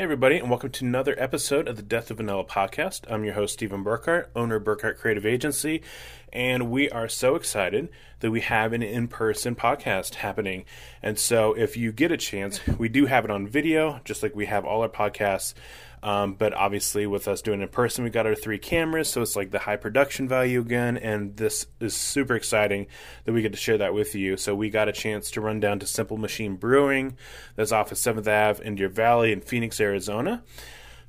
Hey, everybody, and welcome to another episode of the Death of Vanilla podcast. I'm your host, Stephen Burkhart, owner of Burkhart Creative Agency, and we are so excited that we have an in person podcast happening. And so, if you get a chance, we do have it on video, just like we have all our podcasts. Um, but obviously, with us doing it in person, we got our three cameras, so it's like the high production value again. And this is super exciting that we get to share that with you. So we got a chance to run down to Simple Machine Brewing, that's off of Seventh Ave in Deer Valley in Phoenix, Arizona.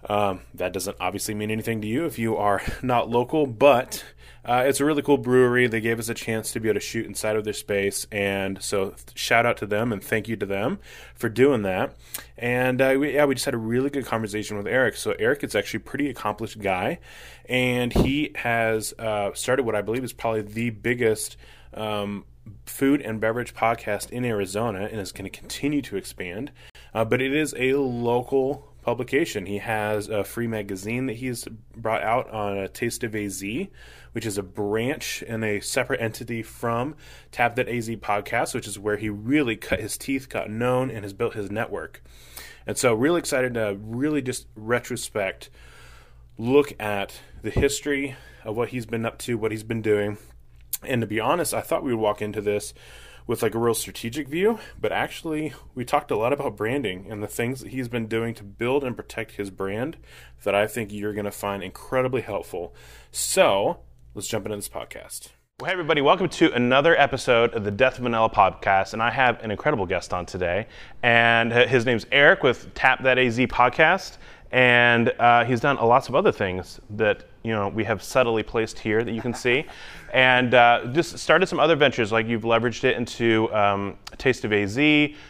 Um, that doesn't obviously mean anything to you if you are not local, but uh, it's a really cool brewery. They gave us a chance to be able to shoot inside of their space, and so shout out to them and thank you to them for doing that. And uh, we, yeah, we just had a really good conversation with Eric. So Eric is actually a pretty accomplished guy, and he has uh, started what I believe is probably the biggest. Um, food and beverage podcast in Arizona and is going to continue to expand. Uh, but it is a local publication. He has a free magazine that he's brought out on a Taste of AZ, which is a branch and a separate entity from Tap That AZ podcast, which is where he really cut his teeth, got known, and has built his network. And so, really excited to really just retrospect, look at the history of what he's been up to, what he's been doing. And to be honest, I thought we would walk into this with like a real strategic view, but actually we talked a lot about branding and the things that he's been doing to build and protect his brand that I think you're going to find incredibly helpful. So, let's jump into this podcast. Well, hey, everybody, welcome to another episode of the Death of Vanilla podcast. And I have an incredible guest on today. And his name's Eric with Tap That AZ podcast. And uh, he's done lots of other things that you know we have subtly placed here that you can see, and uh, just started some other ventures like you've leveraged it into um, Taste of AZ,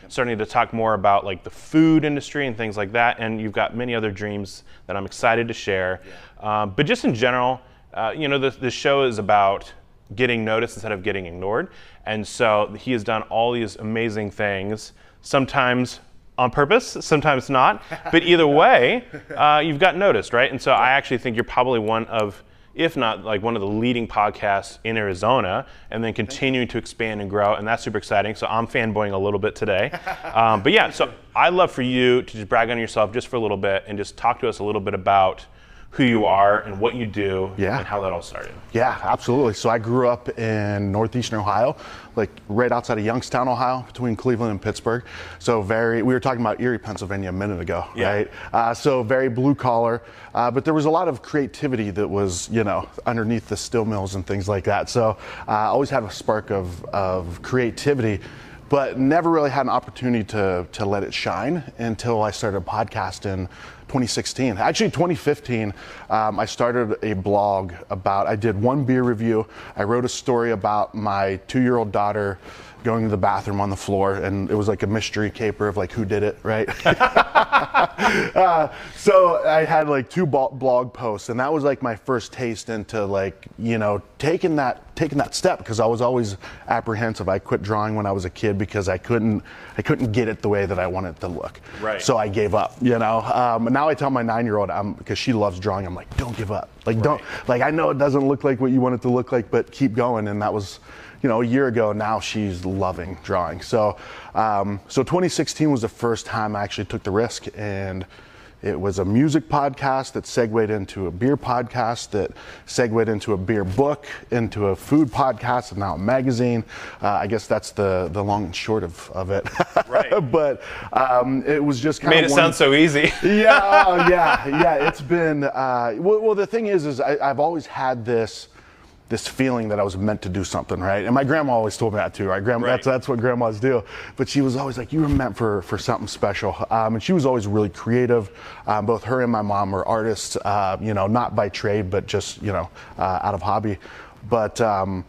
starting to talk more about like the food industry and things like that, and you've got many other dreams that I'm excited to share. Yeah. Um, but just in general, uh, you know, the, the show is about getting noticed instead of getting ignored, and so he has done all these amazing things. Sometimes on purpose, sometimes not. But either way, uh, you've got noticed, right? And so I actually think you're probably one of, if not like one of the leading podcasts in Arizona, and then continuing to expand and grow. And that's super exciting. So I'm fanboying a little bit today. Um, but yeah, so I'd love for you to just brag on yourself just for a little bit and just talk to us a little bit about who you are and what you do yeah. and how that all started. Yeah, absolutely. So I grew up in northeastern Ohio, like right outside of Youngstown, Ohio, between Cleveland and Pittsburgh. So very, we were talking about Erie, Pennsylvania a minute ago, yeah. right? Uh, so very blue collar, uh, but there was a lot of creativity that was, you know, underneath the still mills and things like that. So uh, I always had a spark of, of creativity but never really had an opportunity to, to let it shine until I started a podcast in 2016. Actually, 2015, um, I started a blog about, I did one beer review. I wrote a story about my two year old daughter going to the bathroom on the floor, and it was like a mystery caper of like who did it, right? uh, so I had like two blog posts, and that was like my first taste into like you know taking that taking that step because I was always apprehensive. I quit drawing when I was a kid because I couldn't I couldn't get it the way that I wanted it to look. Right. So I gave up. You know. Um, now I tell my nine year old, I'm because she loves drawing. I'm like, don't give up. Like right. don't like I know it doesn't look like what you want it to look like, but keep going. And that was you know, a year ago now she's loving drawing. So, um, so 2016 was the first time I actually took the risk and it was a music podcast that segued into a beer podcast that segued into a beer book, into a food podcast, and now a magazine. Uh, I guess that's the, the long and short of, of it. Right. but um, it was just kind Made of. Made it sound so easy. yeah, yeah, yeah. It's been. Uh, well, well, the thing is, is I, I've always had this this feeling that I was meant to do something, right? And my grandma always told me that too, right? Grandma, right. That's, that's what grandmas do. But she was always like, you were meant for, for something special. Um, and she was always really creative. Um, both her and my mom were artists, uh, you know, not by trade, but just, you know, uh, out of hobby. But, um,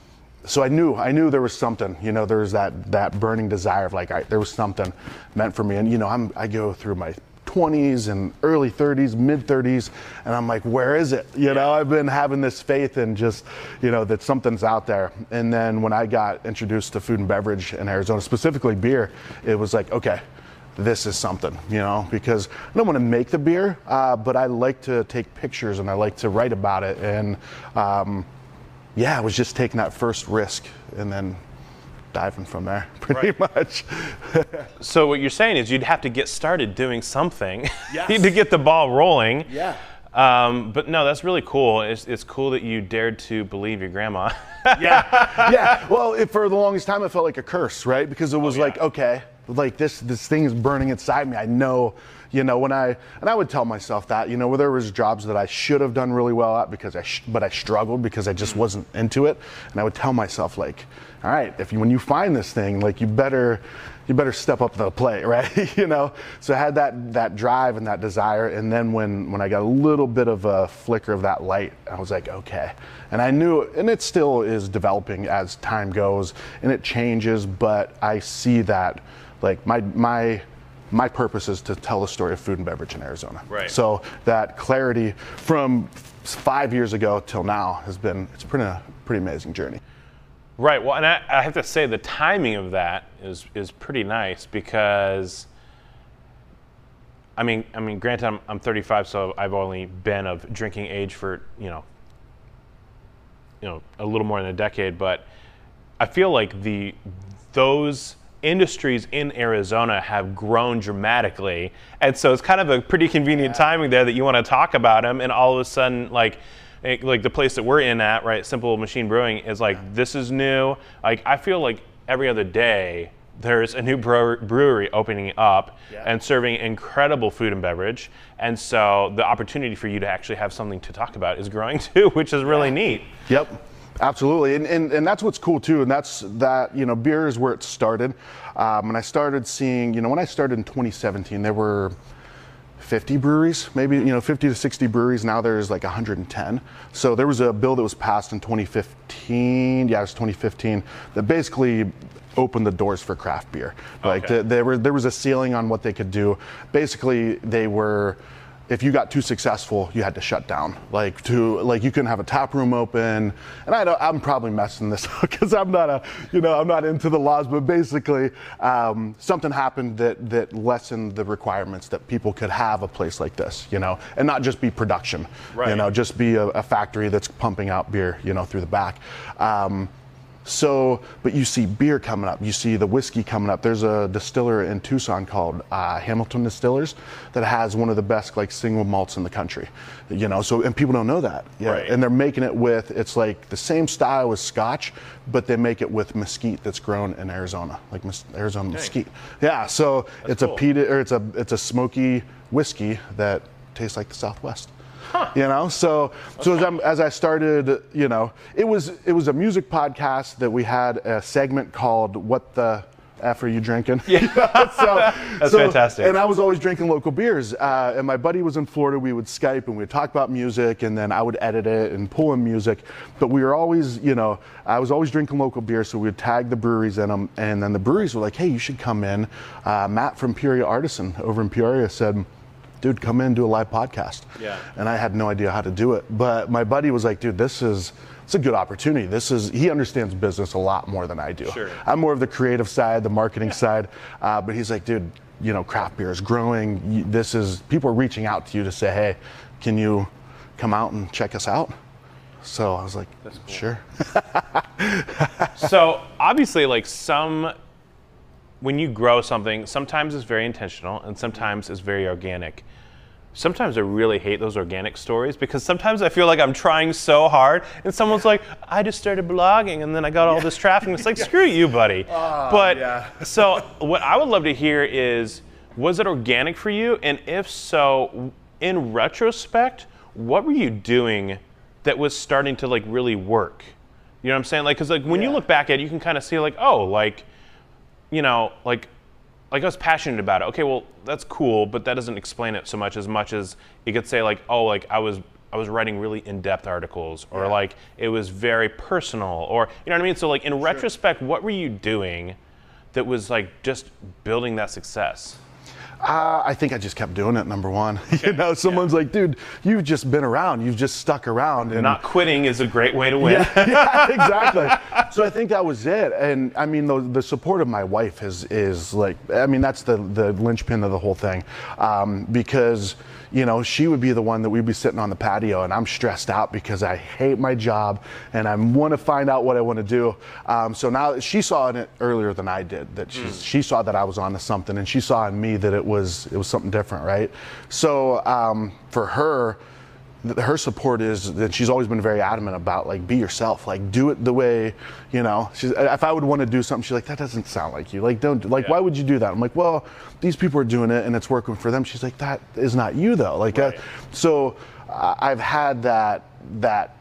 so I knew, I knew there was something, you know, there was that, that burning desire of like, I, there was something meant for me. And, you know, I'm, I go through my 20s and early 30s, mid 30s, and I'm like, where is it? You know, I've been having this faith and just, you know, that something's out there. And then when I got introduced to food and beverage in Arizona, specifically beer, it was like, okay, this is something, you know, because I don't want to make the beer, uh, but I like to take pictures and I like to write about it. And um, yeah, I was just taking that first risk and then diving from there, pretty right. much. so what you're saying is you'd have to get started doing something yes. to get the ball rolling. Yeah. Um, but no, that's really cool. It's, it's cool that you dared to believe your grandma. yeah, yeah. Well, it, for the longest time, it felt like a curse, right? Because it was oh, yeah. like, okay, like this, this thing is burning inside me. I know, you know, when I and I would tell myself that, you know, where there was jobs that I should have done really well at because I, sh- but I struggled because I just mm. wasn't into it, and I would tell myself like, all right, if you, when you find this thing, like you better you better step up the plate, right? you know. So I had that that drive and that desire, and then when when I got a little bit of a flicker of that light, I was like, okay. And I knew, and it still is developing as time goes, and it changes. But I see that, like my my my purpose is to tell the story of food and beverage in Arizona. Right. So that clarity from five years ago till now has been it's been a pretty amazing journey. Right. Well, and I, I, have to say the timing of that is is pretty nice because. I mean, I mean, granted, I'm, I'm 35, so I've only been of drinking age for you know, you know, a little more than a decade. But I feel like the those industries in Arizona have grown dramatically, and so it's kind of a pretty convenient yeah. timing there that you want to talk about them, and all of a sudden, like like the place that we're in at, right, Simple Machine Brewing, is like this is new. Like I feel like every other day there's a new brewery opening up yeah. and serving incredible food and beverage. And so the opportunity for you to actually have something to talk about is growing too, which is really yeah. neat. Yep. Absolutely, and, and and that's what's cool too, and that's that you know beer is where it started, um, and I started seeing you know when I started in 2017 there were 50 breweries, maybe you know 50 to 60 breweries. Now there's like 110. So there was a bill that was passed in 2015. Yeah, it was 2015 that basically opened the doors for craft beer. Like the, there was there was a ceiling on what they could do. Basically, they were if you got too successful, you had to shut down. Like to like you couldn't have a tap room open. And I know I'm probably messing this up because I'm not a you know I'm not into the laws, but basically um, something happened that that lessened the requirements that people could have a place like this, you know, and not just be production, right. you know, just be a, a, factory that's pumping out beer, you know, through the back. Um, so, but you see beer coming up, you see the whiskey coming up. There's a distiller in Tucson called uh, Hamilton Distillers that has one of the best like single malts in the country. You know, so and people don't know that. Yeah, right. and they're making it with it's like the same style as Scotch, but they make it with mesquite that's grown in Arizona, like Arizona Dang. mesquite. Yeah, so that's it's cool. a peated or it's a it's a smoky whiskey that tastes like the Southwest. Huh. You know, so so as, as, i started, you know, it was it was a music podcast that we had a segment called "What the F are you drinking?" Yeah, so, that's so, fantastic. And I was always drinking local beers. Uh, and my buddy was in Florida. We would Skype and we'd talk about music, and then I would edit it and pull in music. But we were always, you know, I was always drinking local beer, so we would tag the breweries in them. And then the breweries were like, "Hey, you should come in." Uh, Matt from Peoria Artisan over in Peoria said dude, come in and do a live podcast. Yeah. And I had no idea how to do it. But my buddy was like, dude, this is it's a good opportunity. This is he understands business a lot more than I do. Sure. I'm more of the creative side, the marketing yeah. side. Uh, but he's like, dude, you know, craft beer is growing. This is people are reaching out to you to say, hey, can you come out and check us out? So I was like, cool. sure. so obviously, like some when you grow something, sometimes it's very intentional and sometimes it's very organic. Sometimes I really hate those organic stories because sometimes I feel like I'm trying so hard and someone's like, I just started blogging and then I got all this traffic. And it's like, screw you, buddy. Uh, but yeah. so what I would love to hear is, was it organic for you? And if so, in retrospect, what were you doing that was starting to like really work? You know what I'm saying? Like, cause like when yeah. you look back at it, you can kind of see like, oh, like you know, like like I was passionate about it. Okay, well, that's cool, but that doesn't explain it so much as much as you could say like, oh, like I was I was writing really in-depth articles or yeah. like it was very personal or you know what I mean? So like in sure. retrospect, what were you doing that was like just building that success? Uh, I think I just kept doing it. Number one, you know, someone's yeah. like, "Dude, you've just been around. You've just stuck around." And not quitting is a great way to win. Yeah, yeah exactly. so I think that was it. And I mean, the, the, support of my wife is is like, I mean, that's the the linchpin of the whole thing, um, because you know, she would be the one that we'd be sitting on the patio and I'm stressed out because I hate my job and I want to find out what I want to do. Um, so now she saw it earlier than I did that she, mm. she saw that I was onto something and she saw in me that it was, it was something different. Right. So um, for her, her support is that she's always been very adamant about like be yourself like do it the way you know she's if i would want to do something she's like that doesn't sound like you like don't like yeah. why would you do that i'm like well these people are doing it and it's working for them she's like that is not you though like uh, right. uh, so uh, i've had that that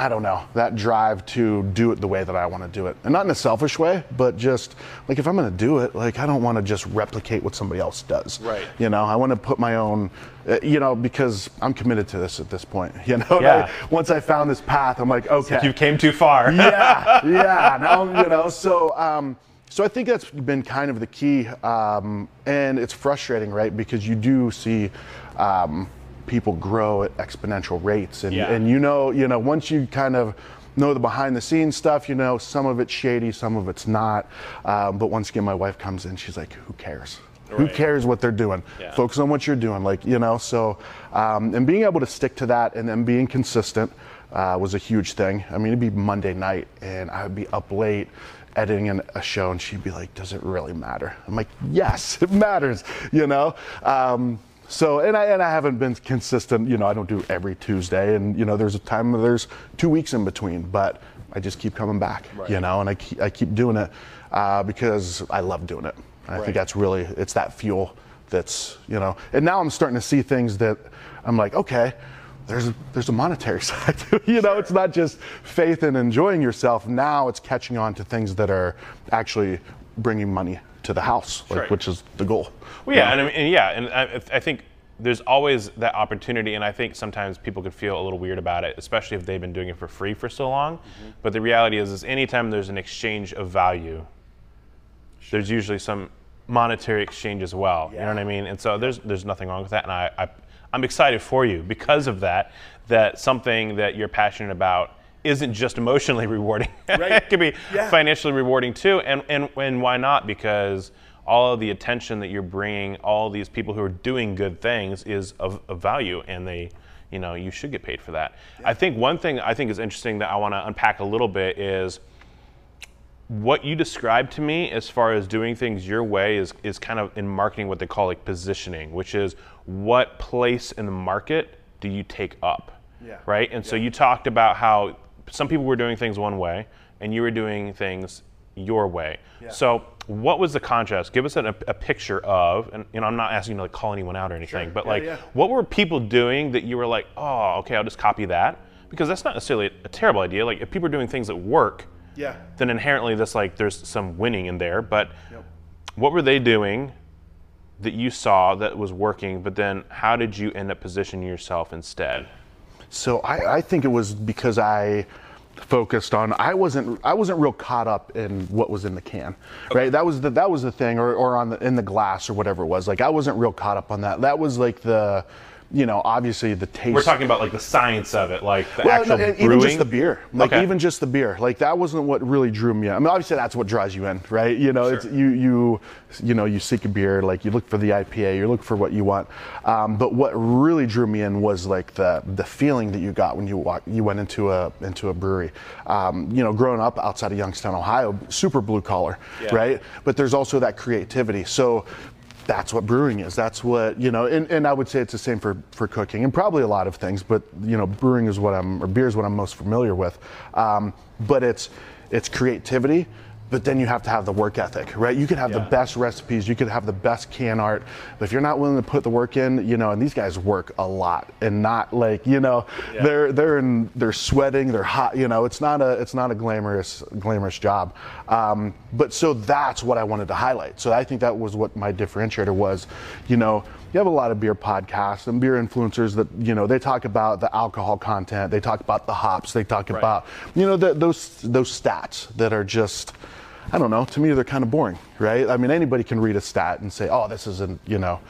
I don't know, that drive to do it the way that I want to do it. And not in a selfish way, but just like if I'm going to do it, like I don't want to just replicate what somebody else does. Right. You know, I want to put my own, uh, you know, because I'm committed to this at this point. You know, yeah. I, once I found this path, I'm like, okay. Like you came too far. yeah, yeah. Now, you know, so, um, so I think that's been kind of the key. Um, and it's frustrating, right? Because you do see, um, people grow at exponential rates. And, yeah. and you know, you know, once you kind of know the behind the scenes stuff, you know, some of it's shady, some of it's not. Um, but once again, my wife comes in, she's like, who cares? Right. Who cares what they're doing? Yeah. Focus on what you're doing. Like, you know, so, um, and being able to stick to that and then being consistent uh, was a huge thing. I mean, it'd be Monday night and I would be up late editing an, a show and she'd be like, does it really matter? I'm like, yes, it matters, you know? Um, so, and I, and I haven't been consistent, you know, I don't do every Tuesday and, you know, there's a time, there's two weeks in between, but I just keep coming back, right. you know, and I keep, I keep doing it uh, because I love doing it. I right. think that's really, it's that fuel that's, you know, and now I'm starting to see things that I'm like, okay, there's a, there's a monetary side to it. You know, it's not just faith and enjoying yourself. Now it's catching on to things that are actually bringing money to the house, like, which is the goal. Well, yeah, yeah. And, I mean, and yeah, and I, I think there's always that opportunity, and I think sometimes people could feel a little weird about it, especially if they've been doing it for free for so long. Mm-hmm. But the reality is, is anytime there's an exchange of value, sure. there's usually some monetary exchange as well. Yeah. You know what I mean? And so there's there's nothing wrong with that, and I, I I'm excited for you because of that. That something that you're passionate about isn't just emotionally rewarding. Right. it can be yeah. financially rewarding too. And, and, and why not? Because all of the attention that you're bringing, all these people who are doing good things is of, of value and they, you know, you should get paid for that. Yeah. I think one thing I think is interesting that I want to unpack a little bit is what you described to me as far as doing things your way is, is kind of in marketing what they call like positioning, which is what place in the market do you take up? Yeah. Right? And yeah. so you talked about how some people were doing things one way and you were doing things your way. Yeah. So what was the contrast? Give us a, a, picture of, and you know, I'm not asking you to like call anyone out or anything, sure. but yeah, like, yeah. what were people doing that you were like, oh, okay, I'll just copy that? Because that's not necessarily a, terrible idea. Like, if people are doing things that work, yeah, then inherently this like there's some winning in there. But yep. what were they doing that you saw that was working? But then how did you end up positioning yourself instead? So I, I think it was because I focused on I wasn't I wasn't real caught up in what was in the can okay. right? That was the that was the thing or, or on the in the glass or whatever it was. Like I wasn't real caught up on that. That was like the you know, obviously the taste. We're talking about like the science of it, like the well, actual no, even brewing. just the beer, like okay. even just the beer, like that wasn't what really drew me. in. I mean, obviously that's what draws you in, right? You know, sure. it's you you you know you seek a beer, like you look for the IPA, you look for what you want. Um, but what really drew me in was like the the feeling that you got when you walk you went into a into a brewery. Um, you know, growing up outside of Youngstown, Ohio, super blue collar, yeah. right? But there's also that creativity. So that's what brewing is. That's what, you know, and, and I would say it's the same for, for cooking and probably a lot of things, but, you know, brewing is what I'm, or beer is what I'm most familiar with. Um, but it's, it's creativity, but then you have to have the work ethic, right? You could have yeah. the best recipes, you could have the best can art, but if you're not willing to put the work in, you know, and these guys work a lot and not like, you know, yeah. they're they're in they're sweating, they're hot, you know, it's not a it's not a glamorous glamorous job. Um, but so that's what I wanted to highlight. So I think that was what my differentiator was, you know, you have a lot of beer podcasts and beer influencers that you know they talk about the alcohol content they talk about the hops they talk right. about you know the, those those stats that are just I don't know. To me, they're kind of boring, right? I mean, anybody can read a stat and say, "Oh, this isn't," you know.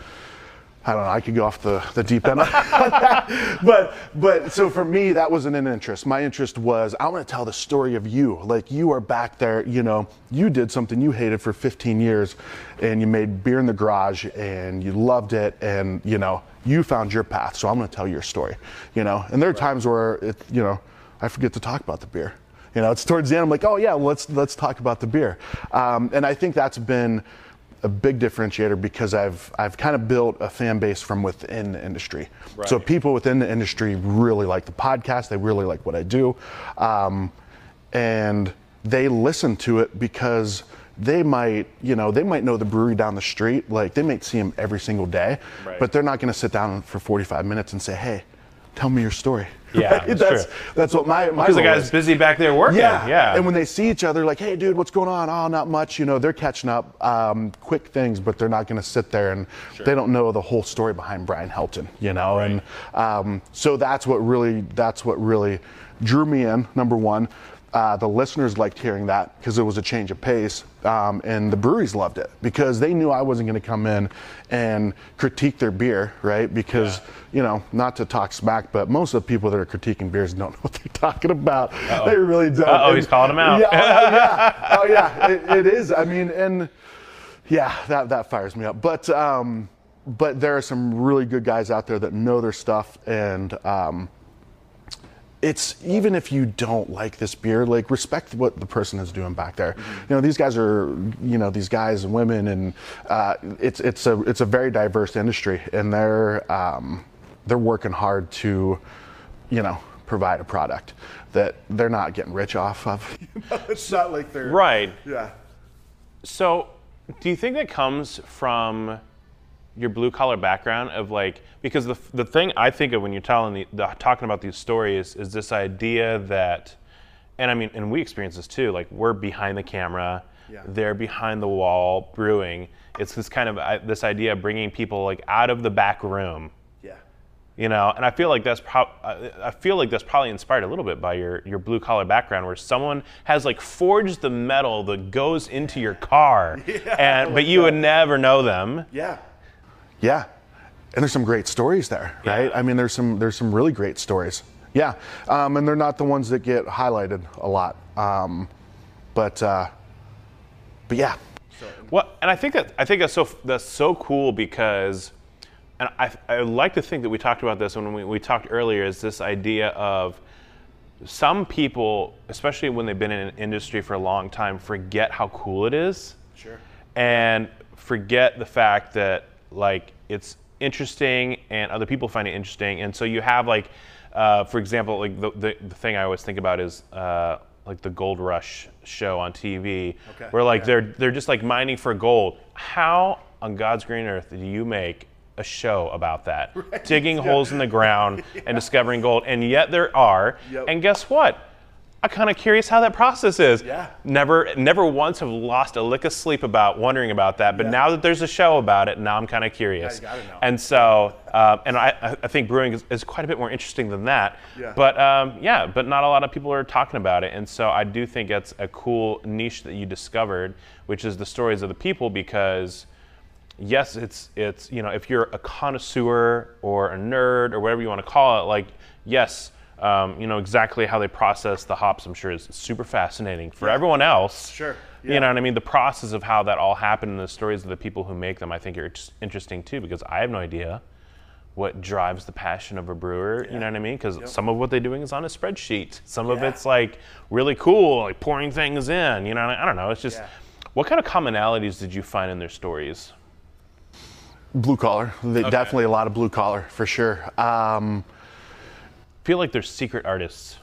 I don't know. I could go off the, the deep end, but but so for me, that wasn't an interest. My interest was I want to tell the story of you. Like you are back there. You know, you did something you hated for 15 years, and you made beer in the garage, and you loved it, and you know you found your path. So I'm going to tell your story. You know, and there are times where it, you know, I forget to talk about the beer. You know, it's towards the end. I'm like, oh yeah, let's let's talk about the beer, um, and I think that's been a big differentiator because I've I've kind of built a fan base from within the industry. Right. So people within the industry really like the podcast. They really like what I do, um, and they listen to it because they might you know they might know the brewery down the street. Like they might see them every single day, right. but they're not going to sit down for 45 minutes and say, hey, tell me your story. Yeah, right? that's true. that's what my my because the guy's is. busy back there working. Yeah, yeah. And when they see each other, like, hey, dude, what's going on? Oh, not much. You know, they're catching up, um, quick things, but they're not going to sit there and sure. they don't know the whole story behind Brian Helton. You know, right. and um, so that's what really that's what really drew me in. Number one. Uh, the listeners liked hearing that because it was a change of pace, um, and the breweries loved it because they knew I wasn't going to come in and critique their beer, right? Because yeah. you know, not to talk smack, but most of the people that are critiquing beers don't know what they're talking about. Uh-oh. They really don't. Oh, he's calling them out. Yeah, oh, yeah, oh, yeah. It, it is. I mean, and yeah, that that fires me up. But um, but there are some really good guys out there that know their stuff and. Um, it's even if you don't like this beer, like respect what the person is doing back there. Mm-hmm. You know, these guys are, you know, these guys and women, and uh, it's it's a it's a very diverse industry, and they're um, they're working hard to, you know, provide a product that they're not getting rich off of. It's not like they're right. Yeah. So, do you think that comes from your blue collar background of like because the the thing I think of when you're telling the, the talking about these stories is this idea that and I mean and we experience this too like we're behind the camera yeah. they're behind the wall brewing. It's this kind of uh, this idea of bringing people like out of the back room. Yeah. You know and I feel like that's pro- I feel like that's probably inspired a little bit by your your blue collar background where someone has like forged the metal that goes into your car yeah, and but you would never know them. Yeah yeah. And there's some great stories there, right? Yeah. I mean, there's some there's some really great stories. Yeah, um, and they're not the ones that get highlighted a lot. Um, but uh, but yeah. Well, and I think that I think that's so that's so cool because, and I I like to think that we talked about this when we, we talked earlier is this idea of some people, especially when they've been in an industry for a long time, forget how cool it is. Sure. And forget the fact that like it's interesting and other people find it interesting and so you have like uh, for example like the, the, the, thing i always think about is uh, like the gold rush show on tv okay. where like yeah. they're they're just like mining for gold how on god's green earth do you make a show about that right. digging yeah. holes in the ground yeah. and discovering gold and yet there are yep. and guess what I'm kind of curious how that process is. Yeah. Never, never once have lost a lick of sleep about wondering about that. But yeah. now that there's a show about it, now I'm kind of curious. Yeah, you gotta know. And so, uh, and I, I think brewing is, is, quite a bit more interesting than that. Yeah. But um, yeah, but not a lot of people are talking about it. And so I do think it's a cool niche that you discovered, which is the stories of the people, because yes, it's it's you know if you're a connoisseur or a nerd or whatever you want to call it, like yes um, you know exactly how they process the hops. I'm sure is super fascinating for yeah. everyone else. Sure. Yeah. You know what I mean? The process of how that all happened and the stories of the people who make them, I think, are interesting too because I have no idea what drives the passion of a brewer. Yeah. You know what I mean? Because yep. some of what they're doing is on a spreadsheet. Some of it's like really cool, like pouring things in. You know, I don't know. It's just what kind of commonalities did you find in their stories? Blue collar. Okay. Definitely a lot of blue collar for sure. Um, feel like they're secret artists.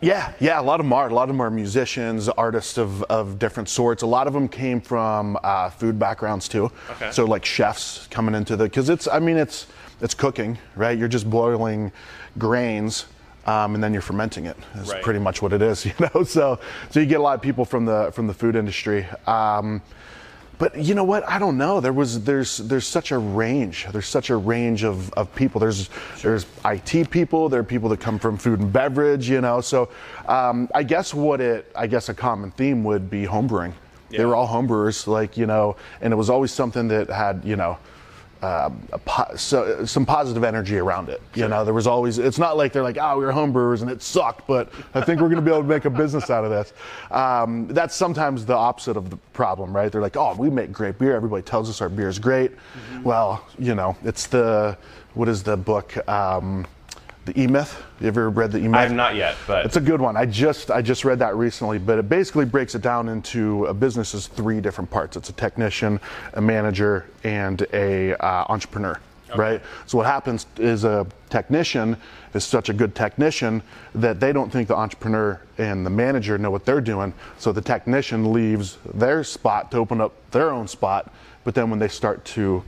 Yeah, yeah, a lot of them are. A lot of them are musicians, artists of, of different sorts. A lot of them came from uh, food backgrounds too. Okay. So like chefs coming into the because it's I mean it's it's cooking right. You're just boiling grains. Um, and then you're fermenting it. Is right. pretty much what it is, you know. So, so you get a lot of people from the from the food industry. Um, but you know what? I don't know. There was there's there's such a range. There's such a range of, of people. There's there's IT people. There are people that come from food and beverage. You know. So um, I guess what it I guess a common theme would be homebrewing. They were all homebrewers, like you know, and it was always something that had you know. Uh, a po- so, some positive energy around it. You know, there was always. It's not like they're like, "Oh, we were homebrewers and it sucked," but I think we're going to be able to make a business out of this. Um, that's sometimes the opposite of the problem, right? They're like, "Oh, we make great beer. Everybody tells us our beer is great." Well, you know, it's the what is the book? Um, the E Myth. You ever read the E Myth? I have not yet, but It's a good one. I just I just read that recently, but it basically breaks it down into a business as three different parts. It's a technician, a manager, and a uh, entrepreneur. Right. So what happens is a technician is such a good technician that they don't think the entrepreneur and the manager know what they're doing. So the technician leaves their spot to open up their own spot, but then when they start to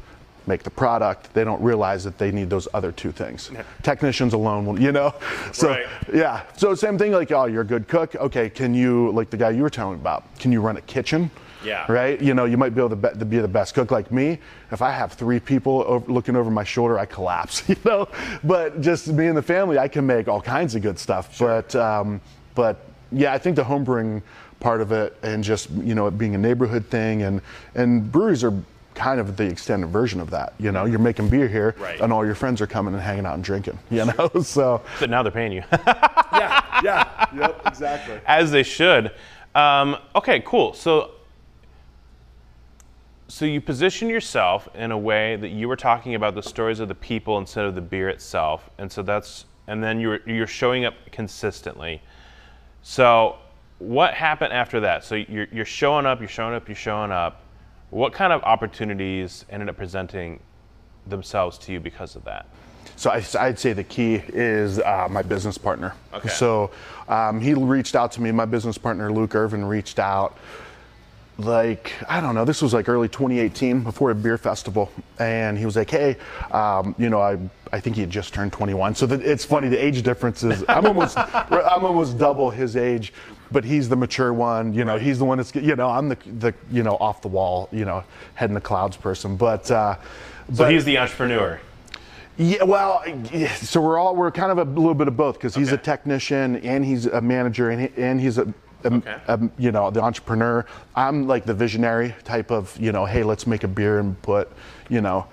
make the product, they don't realize that they need those other two things. Technicians alone will, you know? So, Right. yeah. So, same thing like, oh, you're a good cook. Okay, can you, like the guy you were telling me about, can you run a kitchen? Yeah. Right? You know, you might be able to, be, to be the best cook like me. If I have three people over, looking over my shoulder, I collapse, you know? But just me and the family, I can make all kinds of good stuff. But, um, but yeah, I think the homebrewing part of it and just, you know, it being a neighborhood thing and, and breweries are kind of the extended version of that. You know, you're making beer here Right. and all your friends are coming and hanging out and drinking, you know? So, but now they're paying you, yeah, yeah, yep, exactly. as they should. Um, okay, cool. So, so you position yourself in a way that you were talking about the stories of the people instead of the beer itself, and so that's and then you're you're showing up consistently. So, what happened after that? So you're you're showing up, you're showing up, you're showing up. What kind of opportunities ended up presenting themselves to you because of that? So I, I'd say the key is uh, my business partner. Okay. So um, he reached out to me. My business partner Luke Irvin reached out. Like I don't know, this was like early 2018 before a beer festival, and he was like, "Hey, um, you know, I I think he had just turned 21. So the, it's funny, the age difference is I'm almost I'm almost double his age, but he's the mature one. You know, he's the one that's you know I'm the the you know off the wall, you know, head in the clouds person. But uh, So but- he's the entrepreneur. yeah, well, so we're all we're kind of a little bit of both because he's a Okay. technician technician and he's a manager and he, and he's a, a- Okay. a- you know the entrepreneur. I'm like the visionary type of you know hey let's make a beer and put you know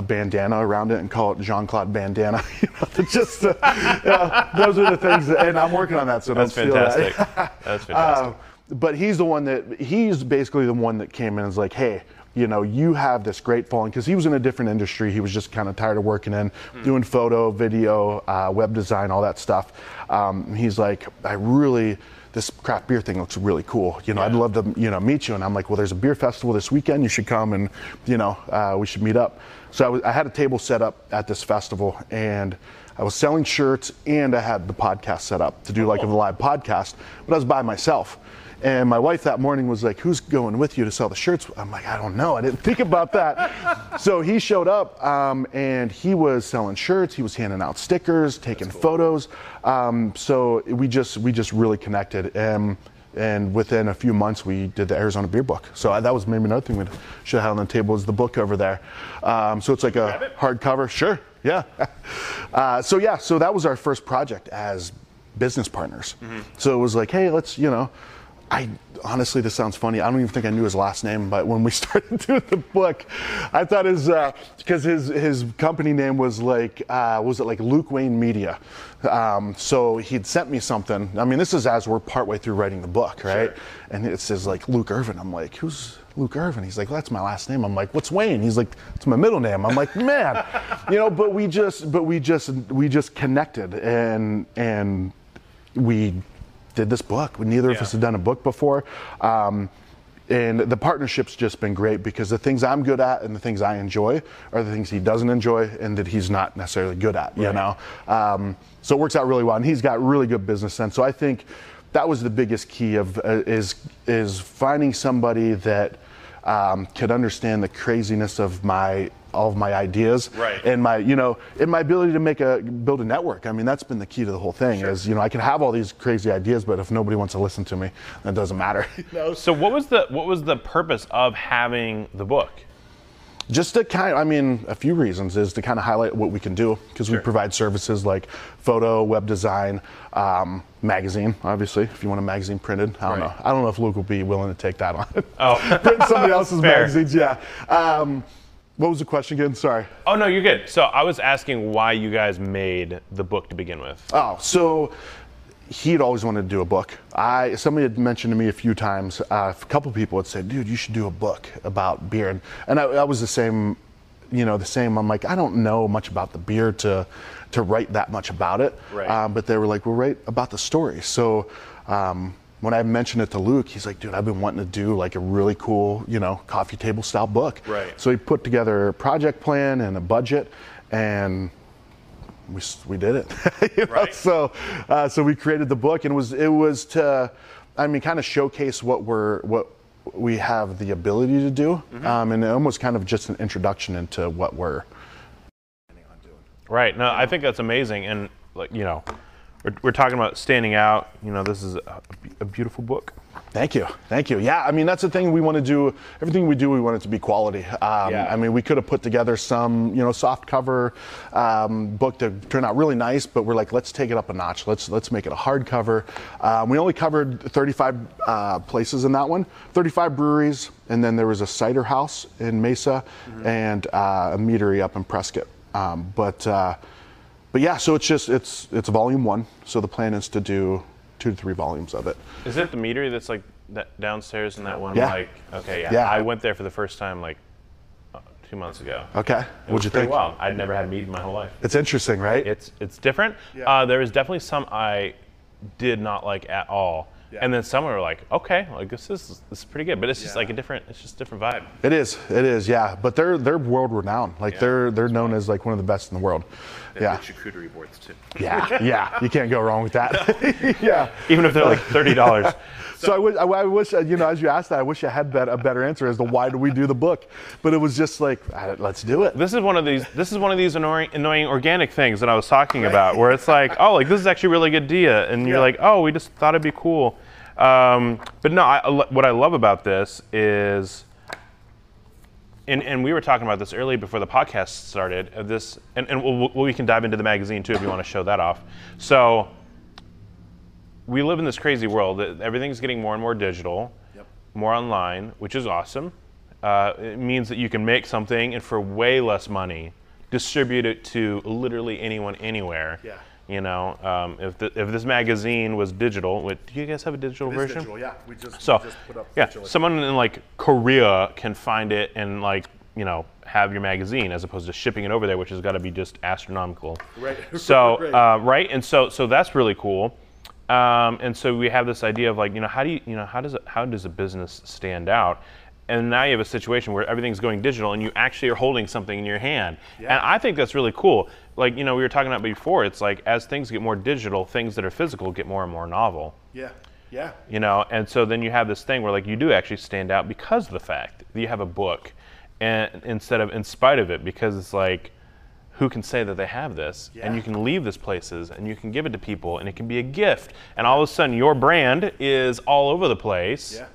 a bandana around it and call it Jean Claude bandana. you know, just uh, yeah, those are the things that, and I'm working on that. So That's don't that. fantastic. That's fantastic. Uh, but he's the one that he's basically the one that came in and was like, hey, you know, you have this great following because he was in a different industry. He was just kind of tired of working in doing photo, video, uh, web design, all that stuff. Um, he's like, I really. This craft beer thing looks really cool. You know, I'd love to, you know, meet you. And I'm like, well, there's a beer festival this weekend. You should come, and you know, uh, we should meet up. So I, was, I had a table set up at this festival, and I was selling shirts, and I had the podcast set up to do like a live podcast. But I was by myself. And my wife that morning was like, Who's going with you to sell the shirts? I'm like, I don't know. I didn't think about that. so he showed up um, and he was selling shirts. He was handing out stickers, taking photos. Um, so we just we just really connected. And, and within a few months, we did the Arizona Beer Book. So I, that was maybe another thing we should have on the table is the book over there. Um, so it's like a hardcover. Sure. Yeah. Uh, so yeah. So that was our first project as business partners. So it was like, hey, let's you know. I honestly, this sounds funny. I don't even think I knew his last name, but when we started doing the book, I thought his because his his company name was like uh, was it like Luke Wayne Media. Um, so he'd sent me something. I mean, this is as we're partway through writing the book, right? Sure. And it says like Luke Irvin. I'm like, who's Luke Irvin? He's like, well, that's my last name. I'm like, what's Wayne? He's like, it's my middle name. I'm like, man, you know. But we just, but we just, we just connected, and and we did this book. Neither of us had done a book before. Um, and the partnership's just been great because the things I'm good at and the things I enjoy are the things he doesn't enjoy and that he's not necessarily good at, you know? Um, so it works out really well. And he's got really good business sense. So I think that was the biggest key of uh, is, is finding somebody that um, could understand the craziness of my all of my ideas Right. and my you know and my ability to make a build a network i mean that's been the key to the whole thing is you know i can have all these crazy ideas but if nobody wants to listen to me that doesn't matter So what was the what was the purpose of having the book? Just to kind of, I mean, a few reasons is to kind of highlight what we can do because Sure. we provide services like photo, web design, um, magazine, obviously, if you want a magazine printed. I don't Right. know. I don't know if Luke will be willing to take that on. Oh. Print somebody else's Fair. magazines, yeah. Um, what was the question again? Sorry. Oh no, you're good. So I was asking why you guys made the book to begin with. Oh, so he'd always wanted to do a book. I somebody had mentioned to me a few times. Uh, a couple people had said, "Dude, you should do a book about beer," and, and I, I was the same. You know, the same. I'm like, I don't know much about the beer to to write that much about it. Right. Um, but they were like, "Well, write about the story." So. Um, when I mentioned it to Luke, he's like, "Dude, I've been wanting to do like a really cool, you know, coffee table style book." Right. So he put together a project plan and a budget, and we, we did it. You know, Right. So uh, so we created the book, and it was it was to, I mean, kind of showcase what we're what we have the ability to do, Mm-hmm. um, and almost kind of just an introduction into what we're. Right. No, I think that's amazing, and like you know, we're, we're talking about standing out. You know, this is a, a beautiful book. Thank you, thank you. Yeah, I mean that's the thing we want to do. Everything we do, we want it to be quality. Um, Yeah. I mean, we could have put together some, you know, soft cover um, book to turn out really nice, but we're like, let's take it up a notch. Let's let's make it a hardcover. Um, we only covered 35 uh, places in that one, 35 breweries, and then there was a cider house in Mesa and uh, a meadery up in Prescott. Um, but uh, but yeah, so it's just it's it's volume one. So the plan is to do two to three volumes of it. Is it the meadery that's like that downstairs in that one? Yeah. Like, okay, yeah. Yeah. I went there for the first time like uh, two months ago. Okay, It what'd you think? wild. I'd never had mead in my whole life. It's interesting, right? It's it's different. Uh, there was definitely some I did not like at all, Yeah. and then some were like, okay, like this is this is pretty good, but it's just like a different, it's just a different vibe. It is. It is. Yeah. But they're they're world renowned. Like they're they're known as like one of the best in the world. Yeah. charcuterie boards too. Yeah. Yeah. You can't go wrong with that. yeah. Even if they're like thirty dollars. So I wish, I, I wish, uh, you know, as you asked that, I wish I had bet, a better answer as to why do we do the book. But it was just like, uh, let's do it. This is one of these. This is one of these annoying, annoying organic things that I was talking about, where it's like, oh, like this is actually a really good idea, and you're Yeah. like, oh, we just thought it'd be cool. Um, but no, I, I what I love about this is, and, and we were talking about this early before the podcast started. uh, This, and, and we'll, we'll- we can dive into the magazine too if you want to show that off. So, we live in this crazy world that everything's getting more and more digital, more online, which is awesome. Uh, it means that you can make something and for way less money distribute it to literally anyone anywhere. Yeah. You know, um, if, the, if this magazine was digital, do you guys have a digital version? digital, yeah. We just, So, yeah, someone in like Korea can find it and like you know have your magazine as opposed to shipping it over there, which has got to be just astronomical. Right. So Right. uh, right, and so so that's really cool. Um, and so we have this idea of like you know how do you you know how does it, how does a business stand out? And now you have a situation where everything's going digital, and you actually are holding something in your hand. And I think that's really cool. Like you know we were talking about before, it's like as things get more digital, things that are physical get more and more novel Yeah. Yeah. you know and so then you have this thing where like you do actually stand out because of the fact that you have a book and instead of in spite of it because it's like who can say that they have this and you can leave this places and you can give it to people and it can be a gift and all of a sudden your brand is all over the place Yeah.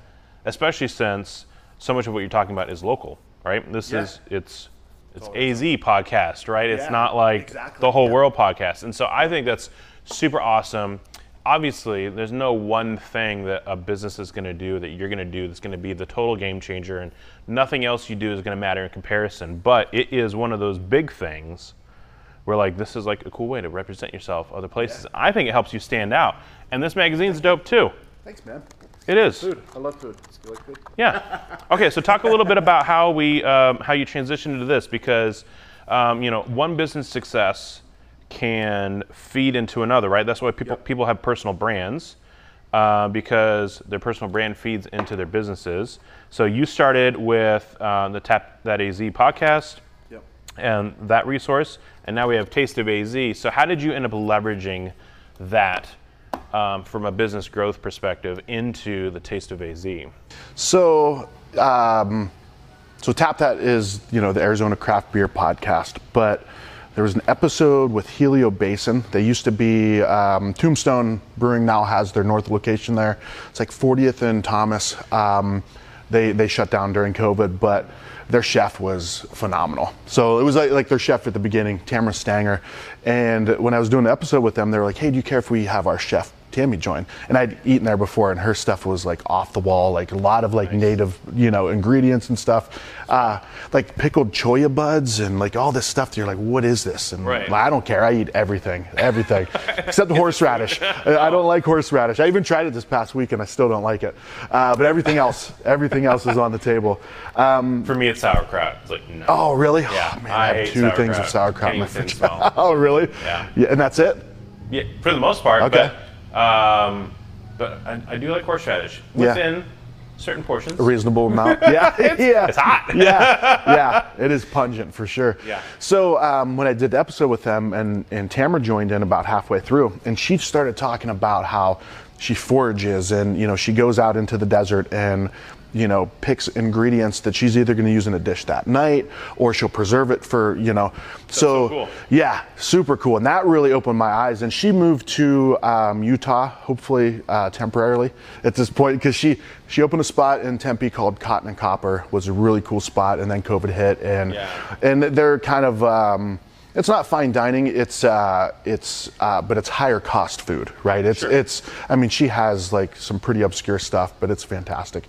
especially since so much of what you're talking about is local right this Yeah. is it's it's AZ podcast, right? It's not like exactly, the whole yeah. world podcast. And so I think that's super awesome. Obviously, there's no one thing that a business is going to do that you're going to do that's going to be the total game changer, and nothing else you do is going to matter in comparison. But it is one of those big things where, like, this is like a cool way to represent yourself other places. I think it helps you stand out. And this magazine's dope too. Thanks, man. It is. Food. I love food. Like food? Yeah. Okay, so talk a little bit about how we um, how you transitioned into this because um, you know one business success can feed into another, right? That's why people people have personal brands uh, because their personal brand feeds into their businesses. So you started with uh, the Tap That AZ podcast Yep. and that resource, and now we have Taste of AZ. So how did you end up leveraging that? Um, from a business growth perspective, into the Taste of AZ. So, um, so Tap That is you know the Arizona Craft Beer podcast, but there was an episode with Helio Basin. They used to be um, Tombstone Brewing. Now has their north location there. It's like 40th and Thomas. Um, they they shut down during COVID, but their chef was phenomenal. So it was like, like their chef at the beginning, Tamara Stanger. And when I was doing the episode with them, they were like, hey, do you care if we have our chef Tammy join. And I'd eaten there before, and her stuff was like off the wall, like a lot of like nice. native, you know, ingredients and stuff, uh, like pickled cholla buds and like all this stuff. That you're like, what is this? And right. I don't care. I eat everything, everything, except the horseradish. I don't like horseradish. I even tried it this past week, and I still don't like it. Uh, but everything else, everything else is on the table. Um, For me, it's sauerkraut. It's like no. Oh, really? Yeah. Oh, man, I, I have two sauerkraut. things of sauerkraut in my fridge. oh, really? Yeah. yeah. And that's it. Yeah, for the most part. Okay. But um, but I, I, do like horseradish within yeah. certain portions. A reasonable amount. Yeah, it's, yeah, it's hot. yeah, yeah, it is pungent for sure. Yeah. So um, when I did the episode with them, and and Tamara joined in about halfway through, and she started talking about how she forages and you know she goes out into the desert and you know, picks ingredients that she's either going to use in a dish that night or she'll preserve it for, you know. So, so cool. yeah, super cool. And that really opened my eyes. And she moved to um, Utah, hopefully uh, temporarily at this point, because she, she opened a spot in Tempe called Cotton and Copper, was a really cool spot. And then COVID hit. And, yeah. and they're kind of, um, it's not fine dining. It's uh, it's uh, but it's higher cost food, right? It's sure. it's. I mean, she has like some pretty obscure stuff, but it's fantastic.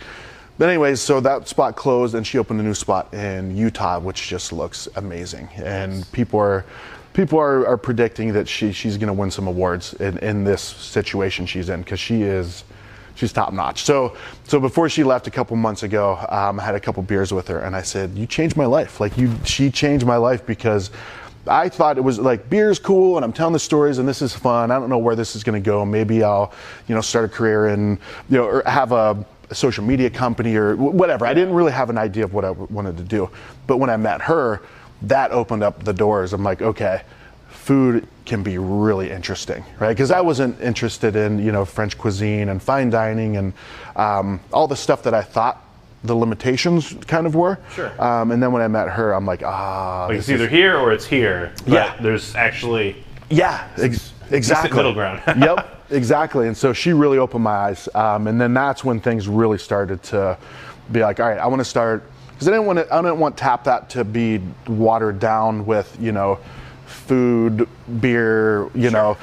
But anyways, so that spot closed, and she opened a new spot in Utah, which just looks amazing. And people are people are, are predicting that she she's going to win some awards in, in this situation she's in because she is she's top notch. So so before she left a couple months ago, um, I had a couple beers with her, and I said, "You changed my life. Like you, she changed my life because." I thought it was like beer's cool and I'm telling the stories and this is fun. I don't know where this is going to go. Maybe I'll, you know, start a career and, you know, or have a, a social media company or whatever. I didn't really have an idea of what I wanted to do. But when I met her, that opened up the doors. I'm like, okay, food can be really interesting, right? Because I wasn't interested in, you know, French cuisine and fine dining and um, all the stuff that I thought the limitations kind of were. Sure. Um, and then when I met her, I'm like, ah. Like it's either here or it's here. yeah. There's actually. Yeah, ex- exactly. Middle ground. yep. Exactly. And so she really opened my eyes. Um, and then that's when things really started to be like, all right, I want to start because I didn't want to, I didn't want Tap That to be watered down with, you know, food, beer, you sure. know.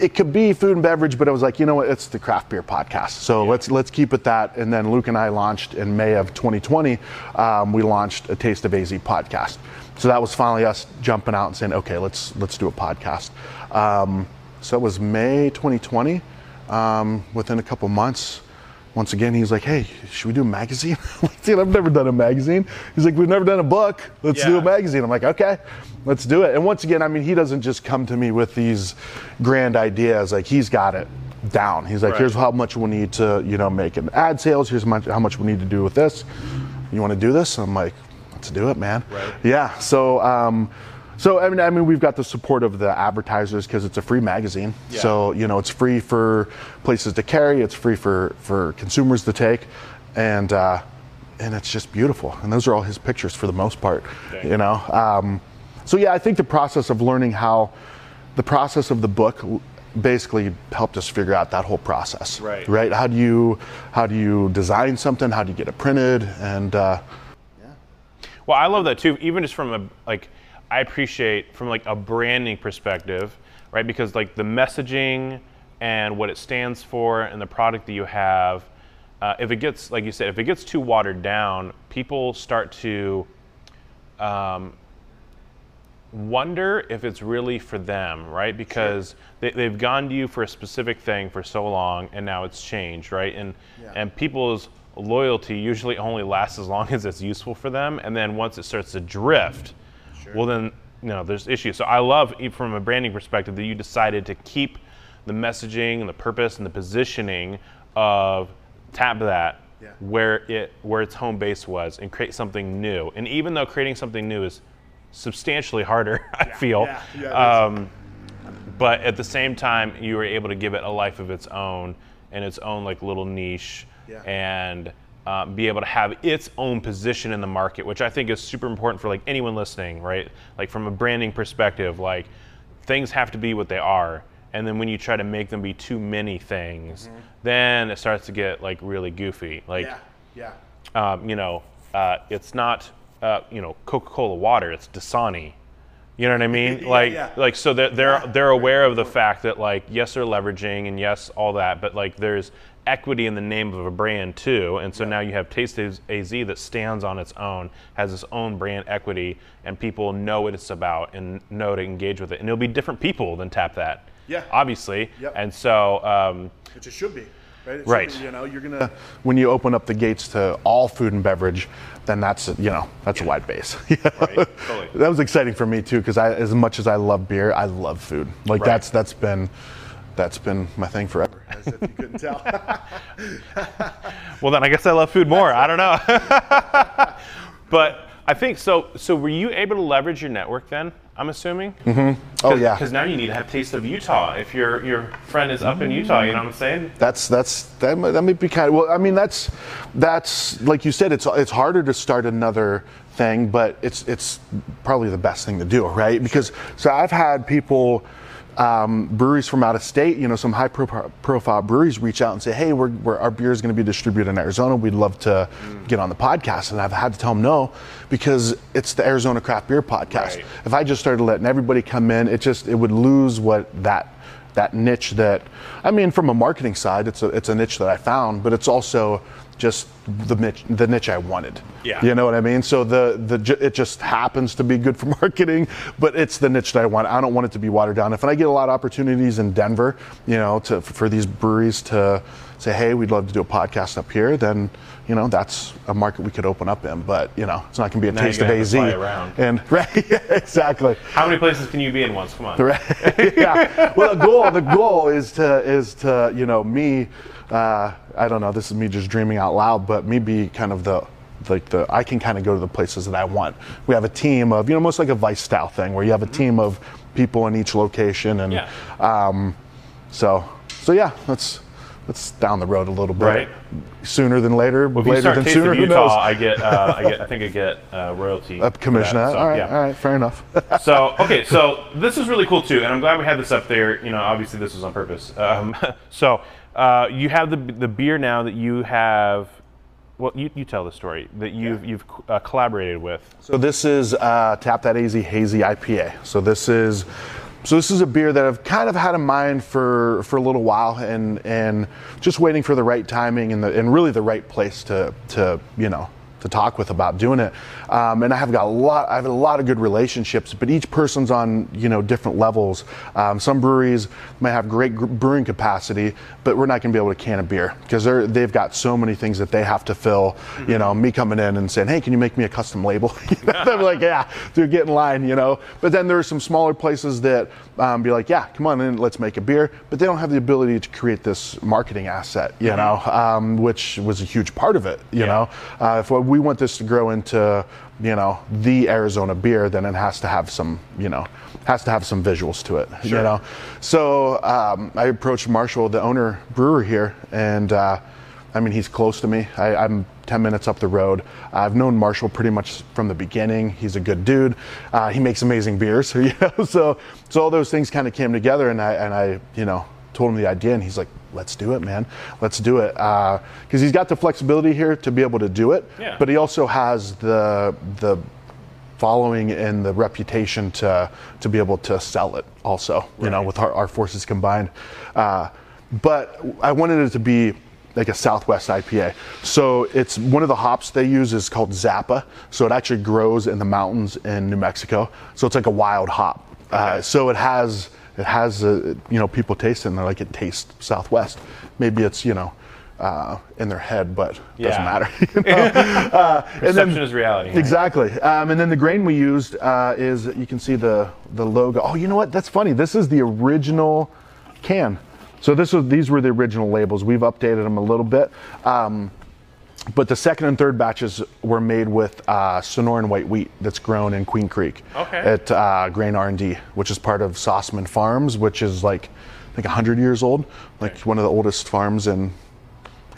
It could be food and beverage, but it was like, you know what, it's the craft beer podcast. So yeah. let's let's keep it that. And then Luke and I launched in May of 2020. Um, we launched a Taste of AZ podcast. So that was finally us jumping out and saying, okay, let's let's do a podcast. Um, so it was May 2020. Um, within a couple months, once again, he's like, "Hey, should we do a magazine?" Like, Dude, I've never done a magazine. He's like, "We've never done a book. Let's yeah. do a magazine." I'm like, "Okay, let's do it." And once again, I mean, he doesn't just come to me with these grand ideas. Like he's got it down. He's like, right. "Here's how much we need to, you know, make an ad sales. Here's how much we need to do with this. You want to do this?" I'm like, "Let's do it, man." Right. Yeah. So. Um, so I mean, I mean, we've got the support of the advertisers because it's a free magazine. Yeah. So you know, it's free for places to carry. It's free for for consumers to take, and uh, and it's just beautiful. And those are all his pictures for the most part. Dang. You know. Um, so yeah, I think the process of learning how, the process of the book basically helped us figure out that whole process. Right. Right. How do you how do you design something? How do you get it printed? And uh, yeah. Well, I love that too. Even just from a like I appreciate from like a branding perspective, right? Because like the messaging and what it stands for and the product that you have, uh, if it gets like you said, if it gets too watered down, people start to um, wonder if it's really for them, right? Because sure. they, have gone to you for a specific thing for so long, and now it's changed, right? And yeah. and people's loyalty usually only lasts as long as it's useful for them, and then once it starts to drift Sure. Well, then you know there's issues. So I love from a branding perspective that you decided to keep the messaging and the purpose and the positioning of Tap That yeah. where it where its home base was and create something new. And even though creating something new is substantially harder, I yeah. feel. Yeah. Um, but at the same time, you were able to give it a life of its own and its own like little niche. And uh, be able to have its own position in the market, which I think is super important for like anyone listening, right? Like from a branding perspective, like things have to be what they are, and then when you try to make them be too many things, mm-hmm. then it starts to get like really goofy. Like, yeah, yeah. Um, you know, uh, it's not uh, you know Coca-Cola water, it's Dasani. You know what I mean? Yeah, like, yeah. like so that they're they're aware of the fact that like yes they're leveraging and yes all that, but like there's equity in the name of a brand too, and so now you have Taste AZ that stands on its own, has its own brand equity, and people know what it's about and know to engage with it, and it'll be different people than Tap That. Yeah. obviously. Yep. And so um, Which it should be. Right. It Right. be, you know, you're gonna when you open up the gates to all food and beverage, then that's you know that's a wide base. Right, totally. That was exciting for me too because I, as much as I love beer, I love food. Like Right. that's that's been that's been my thing forever. As if you couldn't tell. Well, then I guess I love food more. I don't know. but I think so. So were you able to leverage your network then? I'm assuming. Mm-hmm. Oh, yeah. Because now you need to have taste of Utah. If your your friend is up in Utah, you know what I'm saying? That's that's that might, that might be kind of well. I mean, that's that's like you said. It's it's harder to start another thing, but it's it's probably the best thing to do, right? Because so I've had people. Um, breweries from out of state, you know, some high pro- profile breweries reach out and say, "Hey, we're, we're, our beer is going to be distributed in Arizona. We'd love to get on the podcast." And I've had to tell them no because it's the Arizona Craft Beer Podcast. Right. If I just started letting everybody come in, it just it would lose what that that niche that I mean from a marketing side it's a it's a niche that I found but it's also just the niche the niche I wanted Yeah. you know what I mean so the the it just happens to be good for marketing but it's the niche that I want I don't want it to be watered down if I get a lot of opportunities in Denver you know to for these breweries to say hey we'd love to do a podcast up here then you know that's a market we could open up in but you know it's not going to be a Now taste of AZ to fly around. and right yeah, exactly How many places can you be in once? Come on. Right. yeah. Well, the goal the goal is to is to you know me. Uh, I don't know. This is me just dreaming out loud, but me be kind of the like the I can kind of go to the places that I want. We have a team of you know most like a vice style thing where you have a team of people in each location and Yeah. um, so so yeah that's that's down the road a little bit Right. sooner than later you later than sooner of who knows I get, uh, I get, I think I get uh, royalty. a for commission that. so, all right yeah. all right fair enough so okay, so this is really cool too, and I'm glad we had this up there. You know, obviously this was on purpose. Um, so uh, you have the the beer now that you have. Well, you, you tell the story that you've you've uh, collaborated with. So this is uh, Tap That AZ Hazy IPA. So this is so this is a beer that I've kind of had in mind for for a little while, and and just waiting for the right timing and the and really the right place to to you know to talk with about doing it. Um, and I have got a lot. I have a lot of good relationships, but each person's on you know different levels. Um, some breweries may have great gr- brewing capacity, but we're not going to be able to can a beer because they're they've got so many things that they have to fill. You know, me coming in and saying, "Hey, can you make me a custom label?" They're like, "Yeah, dude, get in line." You know. But then there are some smaller places that um, be like, "Yeah, come on in, let's make a beer," but they don't have the ability to create this marketing asset. You know, um, which was a huge part of it. You know, uh, if we want this to grow into you know the Arizona beer, then it has to have some you know has to have some visuals to it. You know, so um, I approached Marshall, the owner brewer here, and uh, I mean he's close to me. I, I'm 10 minutes up the road. I've known Marshall pretty much from the beginning. He's a good dude. Uh, he makes amazing beers. You know, so so all those things kind of came together, and I and I you know told him the idea, and he's like, "Let's do it, man. Let's do it." Because he's got the flexibility here to be able to do it, Yeah. but he also has the the following and the reputation to to be able to sell it also you know with our, our forces combined. Uh, but i wanted it to be like a southwest ipa so it's one of the hops they use is called zappa. So it actually grows in the mountains in new mexico. So it's like a wild hop. Uh, so it has it has uh, you know people taste it and they're like it tastes southwest maybe it's you know uh, in their head, but it doesn't matter. you know? uh, and then- Perception is reality. right? Exactly. Um, and then the grain we used uh, is you can see the the logo. Oh, you know what? That's funny. This is the original can. So this was these were the original labels. We've updated them a little bit. Um, but the second and third batches were made with uh, Sonoran white wheat that's grown in Queen Creek Okay. at uh, Grain R&D, which is part of Sossaman Farms, which is like I think 100 years old, like one of the oldest farms in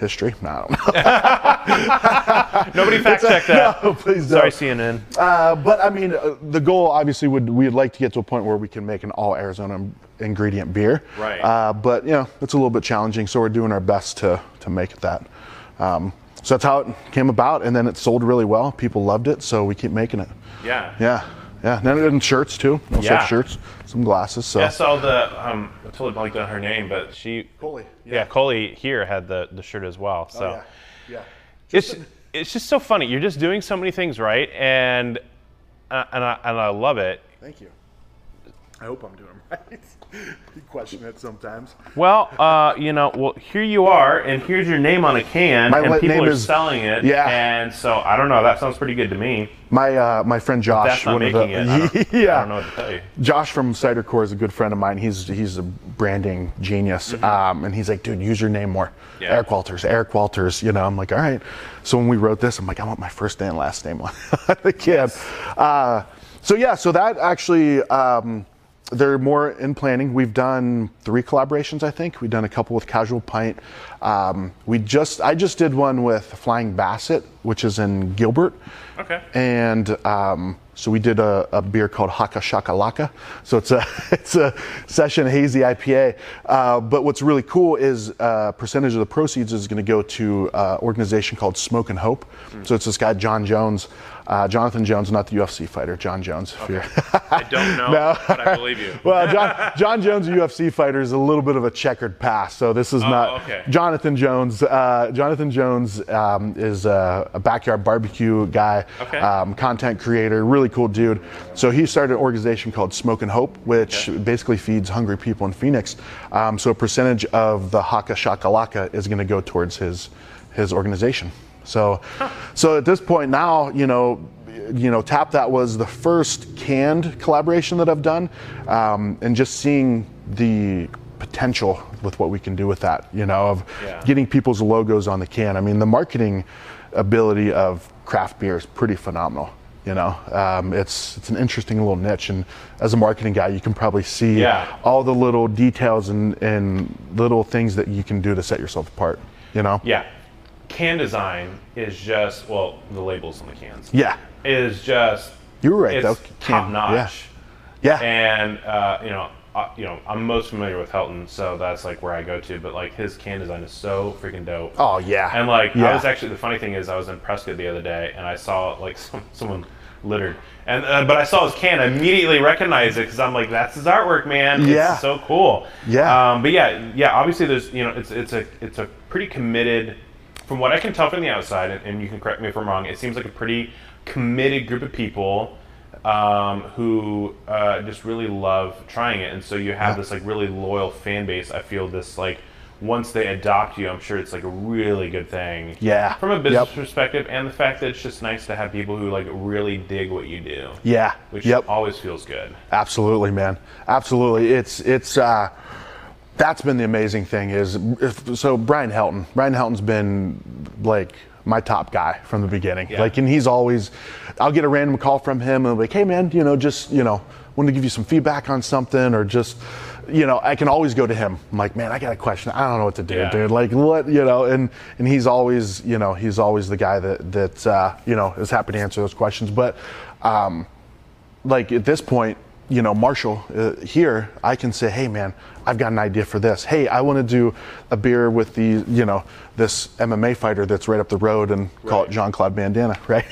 history. No, I don't know. Nobody fact check that. No, please Sorry, don't. CNN. Uh, but I mean, uh, the goal obviously would we'd like to get to a point where we can make an all Arizona ingredient beer. Right. Uh, but you know, it's a little bit challenging, so we're doing our best to to make it that. Um, so that's how it came about, and then it sold really well. People loved it, so we keep making it. Yeah. Yeah, yeah. And then in shirts too. Also Yeah. shirts, some glasses. So I saw the um, I totally blanked on her name, but she Coley, yeah, Coley here had the the shirt as well. So Oh, yeah, it's it's just so funny. You're just doing so many things right, and uh, and I and I love it. Thank you. I hope I'm doing right. you question it sometimes. Well, uh, you know, well, here you are, and here's your name on a can, My and people are is- selling it. Yeah. And so I don't know. That sounds pretty good to me. My uh, my friend Josh, That's not one of the it. Yeah, I don't know what to tell you. Josh from Cider Corps is a good friend of mine. He's he's a branding genius, um, and he's like, dude, use your name more. Mm-hmm. Yeah. Eric Walters, Eric Walters. You know, I'm like, all right. So when we wrote this, I'm like, I want my first and last name on the can. Uh, so yeah, so that actually. Um, they're more in planning. We've done three collaborations, I think. We've done a couple with Casual Pint. Um, we just, I just did one with Flying Basset, which is in Gilbert. Okay. And um, so we did a, a beer called Haka Shaka Laka. So it's a it's a session hazy IPA. Uh, but what's really cool is a percentage of the proceeds is going to go to an organization called Smoke and Hope. So it's this guy John Jones, uh, Jonathan Jones, not the UFC fighter, John Jones. if you're- I don't know, No. but I believe you. well, John, John Jones, a UFC fighter, is a little bit of a checkered past. So this is not Oh, okay. Jonathan Jones. Uh, Jonathan Jones um, is a, a backyard barbecue guy, Okay. um, content creator, really cool dude. So he started an organization called Smoke and Hope, which basically feeds hungry people in Phoenix. Um, so a percentage of the Haka Shakalaka is going to go towards his his organization. So, so at this point now, you know, you know, Tap That was the first canned collaboration that I've done, um, and just seeing the potential with what we can do with that, you know, of Yeah. getting people's logos on the can. I mean, the marketing ability of craft beer is pretty phenomenal. You know, um, it's it's an interesting little niche, and as a marketing guy, you can probably see Yeah. all the little details and, and little things that you can do to set yourself apart. You know, Yeah. Can design is just well, the labels on the cans yeah, is just you were right though. top notch. Yeah, yeah, And uh, you know, uh, you know, I'm most familiar with Helton, so that's like where I go to. But like his can design is so freaking dope. oh yeah. And like yeah. I was actually the funny thing is I was in Prescott the other day and I saw like some, someone littered and uh, but I saw his can I immediately recognized it because I'm like that's his artwork man Yeah. it's so cool Yeah. um, but yeah yeah obviously there's you know it's it's a it's a pretty committed from what I can tell from the outside and, and you can correct me if I'm wrong it seems like a pretty committed group of people um, who uh, just really love trying it and so you have this like really loyal fan base I feel this like once they adopt you I'm sure it's like a really good thing Yeah. from a business Yep. perspective and the fact that it's just nice to have people who like really dig what you do yeah. which yep. always feels good Absolutely, man. Absolutely. It's it's uh, that's been the amazing thing is if, so Brian Helton. Brian Helton's been like my top guy from the beginning. Yeah. Like, and he's always. I'll get a random call from him and I'm like, hey man, you know, just you know, want to give you some feedback on something or just. You know, I can always go to him. I'm like, man, I got a question. I don't know what to do, Yeah. dude. Like, what, you know? And and he's always, you know, he's always the guy that that uh, you know is happy to answer those questions. But um, like at this point, you know, Marshall uh, here, I can say, hey man, I've got an idea for this. Hey, I want to do a beer with the, you know, this MMA fighter that's right up the road and call it Right. Jean Claude Bandana, right?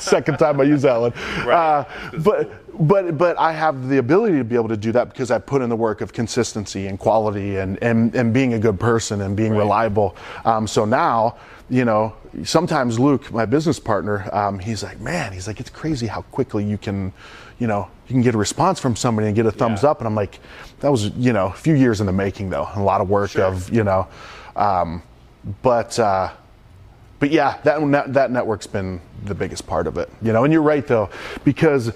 Second time I use that one. Uh, but but but I have the ability to be able to do that because I put in the work of consistency and quality and and, and being a good person and being reliable. Um, so now, you know, sometimes Luke, my business partner, um, he's like, man, he's like, it's crazy how quickly you can, you know, you can get a response from somebody and get a thumbs Yeah. up. And I'm like, that was, you know, a few years in the making though, a lot of work Sure. of, you know, um, but, uh, but yeah, that, that that network's been the biggest part of it, you know. And you're right though, because uh,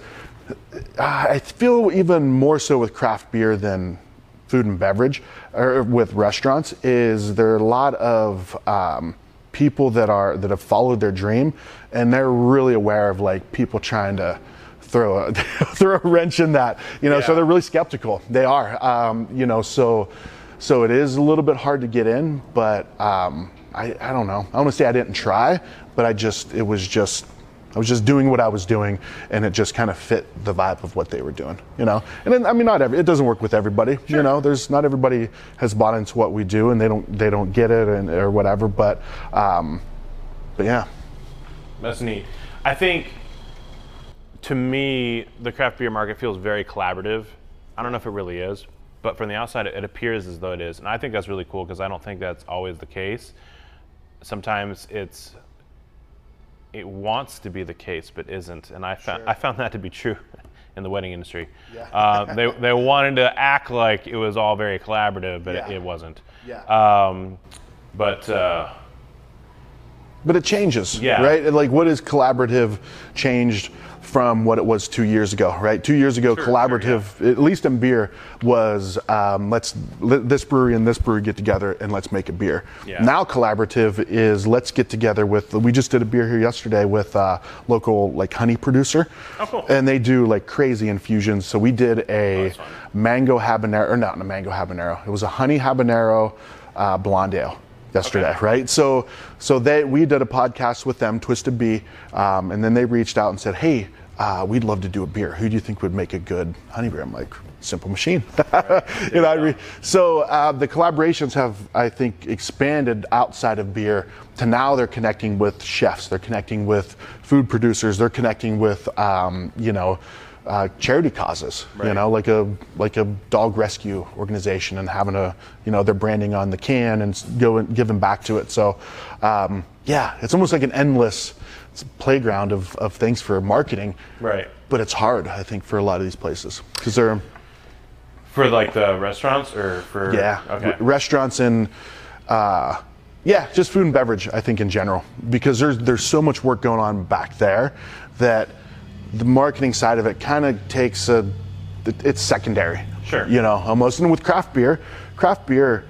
I feel even more so with craft beer than food and beverage or with restaurants is there are a lot of um, people that are that have followed their dream and they're really aware of like people trying to throw a throw a wrench in that you know so they're really skeptical they are um, you know so so it is a little bit hard to get in but um, I, I don't know i want to say i didn't try but i just it was just I was just doing what I was doing, and it just kind of fit the vibe of what they were doing, you know. And then, I mean, not every it doesn't work with everybody, you know. There's not everybody has bought into what we do, and they don't they don't get it, and or whatever. But um, but yeah, That's neat. I think, to me, the craft beer market feels very collaborative. I don't know if it really is, but from the outside, it, it appears as though it is, and I think that's really cool because I don't think that's always the case. Sometimes it's it wants to be the case, but isn't, and I found I found that to be true in the wedding industry. Yeah. Uh, they they wanted to act like it was all very collaborative, but Yeah. it, it wasn't. Yeah. Um, but uh, but it changes, Yeah. right? And, Like, what is collaborative changed from what it was two years ago, right? Two years ago, sure, collaborative, at least in beer, was um, let's let this brewery and this brewery get together and let's make a beer. Yeah. Now, collaborative is let's get together with. We just did a beer here yesterday with a local like honey producer, Oh, cool. and they do like crazy infusions. So we did a fun. mango habanero, or not a mango habanero. It was a honey habanero uh, blonde ale yesterday, Okay. right? So, so they we did a podcast with them, Twisted Bee, um, and then they reached out and said, "Hey, uh, we'd love to do a beer. Who do you think would make a good honey beer?" I'm like, "Simple Machine." you know, so uh, the collaborations have, I think, expanded outside of beer to now they're connecting with chefs, they're connecting with food producers, they're connecting with, um, you know. Uh, charity causes, you know, like a like a dog rescue organization, and having a you know their branding on the can and go and giving back to it. So, um, yeah, it's almost like an endless playground of, of things for marketing. Right. But it's hard, I think, for a lot of these places because they're for like the restaurants or for yeah okay restaurants and uh, yeah, just food and beverage. I think in general because there's there's so much work going on back there that the marketing side of it kind of takes a it's secondary. Sure. You know, almost and with craft beer, craft beer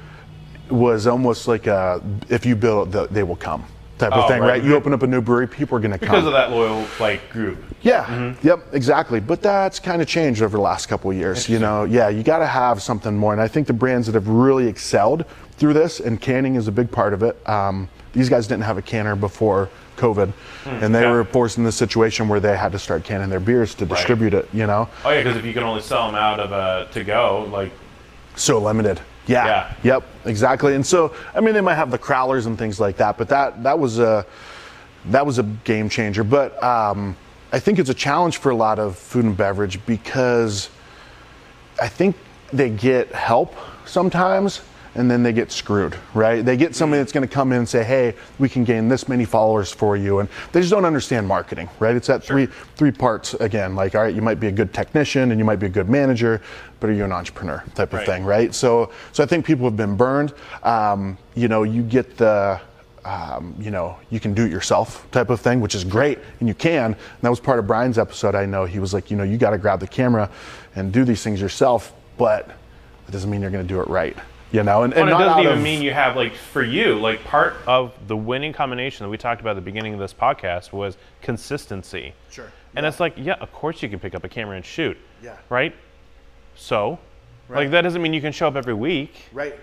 was almost like a if you build it, they will come type of Oh, thing, right. right? You open up a new brewery, people are going to come. because of that loyal like group. Yeah. Yep. Exactly. But that's kind of changed over the last couple of years. You know. Yeah. You got to have something more, and I think the brands that have really excelled through this, and canning is a big part of it. Um, these guys didn't have a canner before COVID, and they yeah. were forced in the situation where they had to start canning their beers to distribute it. You know. Oh yeah, because if you can only sell them out of a to go, like so limited. Yeah. Yeah. Yep. Exactly. And so, I mean, they might have the crowlers and things like that, but that that was a that was a game changer. But um, I think it's a challenge for a lot of food and beverage because I think they get help sometimes. And then they get screwed, right? They get somebody that's going to come in and say, "Hey, we can gain this many followers for you," and they just don't understand marketing, right? It's that three three parts again. Like, all right, you might be a good technician and you might be a good manager, but are you an entrepreneur type of Right. thing, right? So, so I think people have been burned. Um, you know, you get the, um, you know, you can do it yourself type of thing, which is great, and you can. And that was part of Brian's episode. I know he was like, you know, you got to grab the camera and do these things yourself, but it doesn't mean you're going to do it right. You know, and, and and it not doesn't even of- mean you have like for you like part of the winning combination that we talked about at the beginning of this podcast was consistency. Sure. And it's like, yeah, of course you can pick up a camera and shoot. Yeah. Right. So, Right. like that doesn't mean you can show up every week. Right.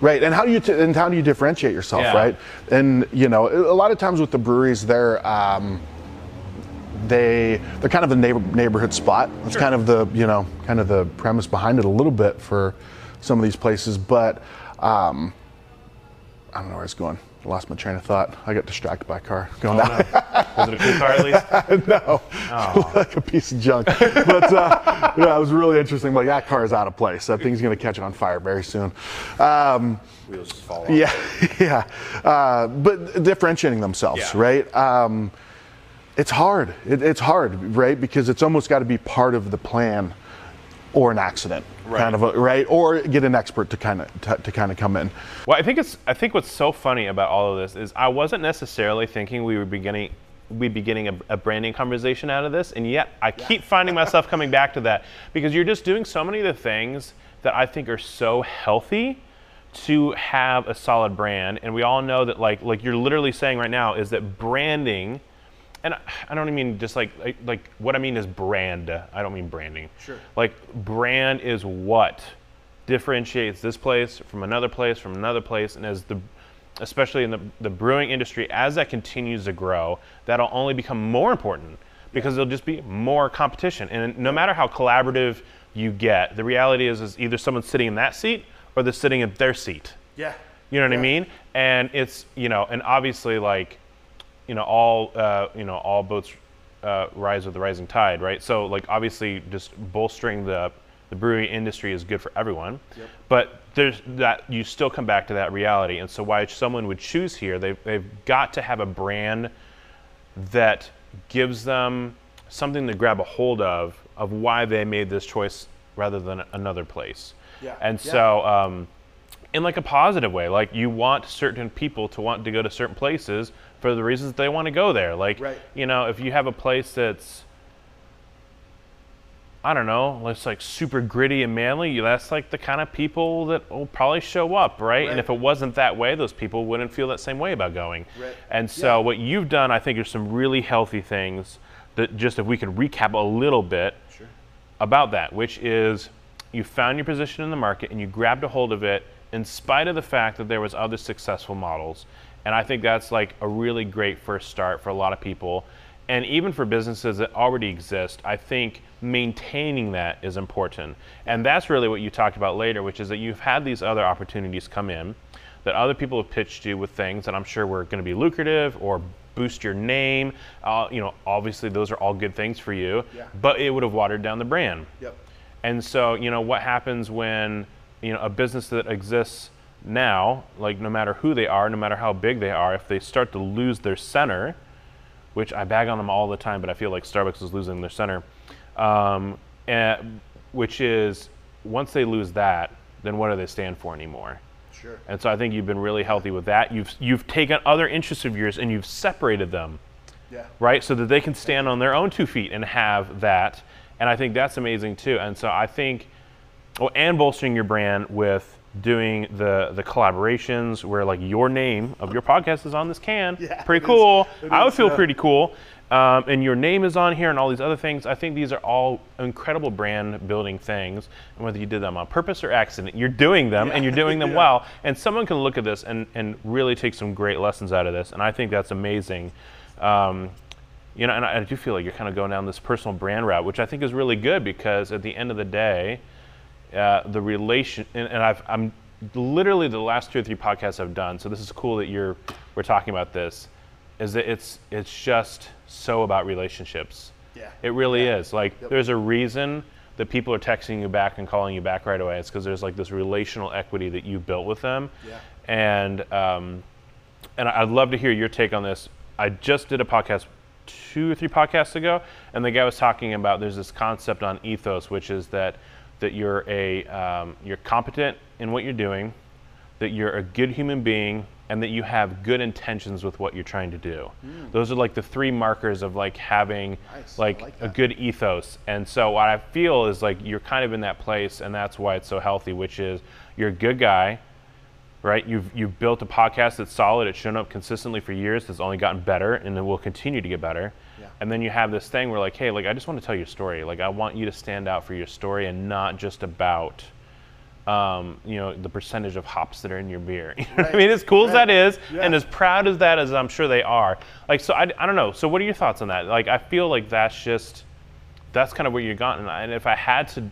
Right, and how do you t- and how do you differentiate yourself, Yeah. right? And you know, a lot of times with the breweries, they're um, they they're kind of a neighbor, neighborhood spot. That's kind of the you know kind of the premise behind it a little bit for some of these places, but um, I don't know where it's going. I lost my train of thought. I got distracted by a car going down. Was it a cool car at least? no, like a piece of junk. But uh, yeah, it was really interesting. Like that car is out of place. That thing's going to catch on fire very soon. Um, Wheels just fall off. yeah, yeah. Uh, but differentiating themselves, Yeah. right? Um, it's hard. It, it's hard, right? Because it's almost got to be part of the plan, or an accident, Right. kind of, a, right? Or get an expert to kind of to, to kind of come in. Well, I think it's. I think what's so funny about all of this is I wasn't necessarily thinking we were beginning. We'd be getting a, a branding conversation out of this, and yet I keep finding myself coming back to that because you're just doing so many of the things that I think are so healthy to have a solid brand, and we all know that like like you're literally saying right now is that branding, and I- I don't mean just like like, like what I mean is brand. I don't mean branding. Sure. Like brand is what differentiates this place from another place from another place and as the especially in the, the brewing industry as that continues to grow that'll only become more important because there'll just be more competition and no matter how collaborative you get the reality is is either someone's sitting in that seat or they're sitting in their seat Yeah. you know what I mean? And it's, you know, and obviously like you know all uh, you know all boats uh, rise with the rising tide, right? So like obviously just bolstering the the brewery industry is good for everyone, Yep. but there's that you still come back to that reality, and so why someone would choose here, they've they've got to have a brand that gives them something to grab a hold of of why they made this choice rather than another place. Yeah. And Yeah. so, um, in like a positive way, like you want certain people to want to go to certain places for the reasons they want to go there. Like, Right. you know, if you have a place that's I don't know, it's like super gritty and manly. That's like the kind of people that will probably show up, right? And if it wasn't that way, those people wouldn't feel that same way about going. Right. And so, Yeah. what you've done, I think, are some really healthy things that just if we could recap a little bit Sure. about that, which is you found your position in the market and you grabbed a hold of it in spite of the fact that there was other successful models. And I think that's like a really great first start for a lot of people. And even for businesses that already exist, I think maintaining that is important. And that's really what you talked about later, which is that you've had these other opportunities come in that other people have pitched you with things that I'm sure were going to be lucrative or boost your name. Uh, you know, obviously those are all good things for you, Yeah. but it would have watered down the brand. Yep. And so, you know, what happens when, you know, a business that exists now, like no matter who they are, no matter how big they are, if they start to lose their center, which I bag on them all the time, but I feel like Starbucks is losing their center, um, and, which is once they lose that, then what do they stand for anymore? Sure. And so I think you've been really healthy with that. You've you've taken other interests of yours and you've separated them Yeah. right? So that they can stand on their own two feet and have that. And I think that's amazing too. And so I think, oh, and bolstering your brand with doing the the collaborations where like your name of your podcast is on this can. Yeah, pretty cool. is. I would is, feel yeah. pretty cool. Um, and your name is on here and all these other things. I think these are all incredible brand building things. And whether you did them on purpose or accident, you're doing them and you're doing them Yeah. well. And someone can look at this and, and really take some great lessons out of this. And I think that's amazing. Um, you know, and I, I do feel like you're kind of going down this personal brand route, which I think is really good because at the end of the day, uh, the relation, and, and I've, I'm literally the last two or three podcasts I've done. So this is cool that you're we're talking about this. Is that it's it's just so about relationships. Yeah. It really Yeah. is. Like Yep. there's a reason that people are texting you back and calling you back right away. It's because there's like this relational equity that you built with them. Yeah. And um, and I'd love to hear your take on this. I just did a podcast two or three podcasts ago, and the guy was talking about there's this concept on ethos, which is that that you're a um, you're competent in what you're doing, that you're a good human being, and that you have good intentions with what you're trying to do. Those are like the three markers of like having Nice. Like, like a good ethos. And so what I feel is like you're kind of in that place, and that's why it's so healthy, which is you're a good guy right? You've you've built a podcast that's solid. It's shown up consistently for years. It's only gotten better, and it will continue to get better. Yeah. And then you have this thing where like, hey, like I just want to tell your story. Like I want you to stand out for your story, and not just about, um, you know, the percentage of hops that are in your beer. You know what I mean, as cool as that is, Yeah. and as proud as that as I'm sure they are. Like, so I, I don't know. So what are your thoughts on that? Like, I feel like that's just that's kind of where you're I- and if I had to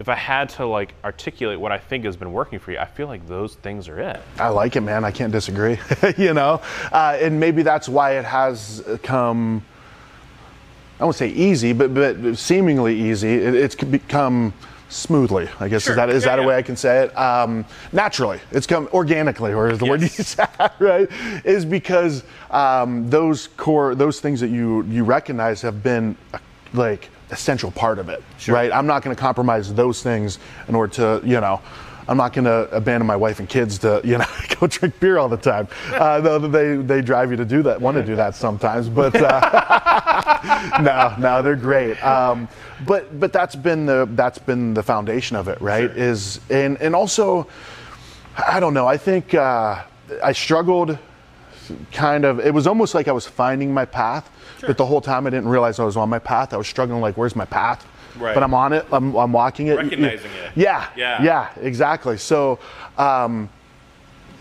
if I had to like articulate what I think has been working for you, I feel like those things are it. I like it, man. I can't disagree. you know, uh, and maybe that's why it has come. I won't say easy, but but seemingly easy. It, it's become smoothly. I guess Sure. is that is Yeah, that a way I can say it? Um, naturally, it's come organically, or is the word you said right? Is because um, those core those things that you you recognize have been like essential part of it, Sure. right? I'm not going to compromise those things in order to you know. I'm not going to abandon my wife and kids to, you know, go drink beer all the time. Uh, though they they drive you to do that, want to do that sometimes. But uh, no, no, they're great. Um, but but that's been the that's been the foundation of it, right? Is and and also, I don't know. I think uh, I struggled. Kind of, it was almost like I was finding my path, but the whole time I didn't realize I was on my path. I was struggling, like, where's my path? Right. But I'm on it. I'm, I'm walking it. Recognizing it. Yeah, Yeah. yeah, exactly. So, um,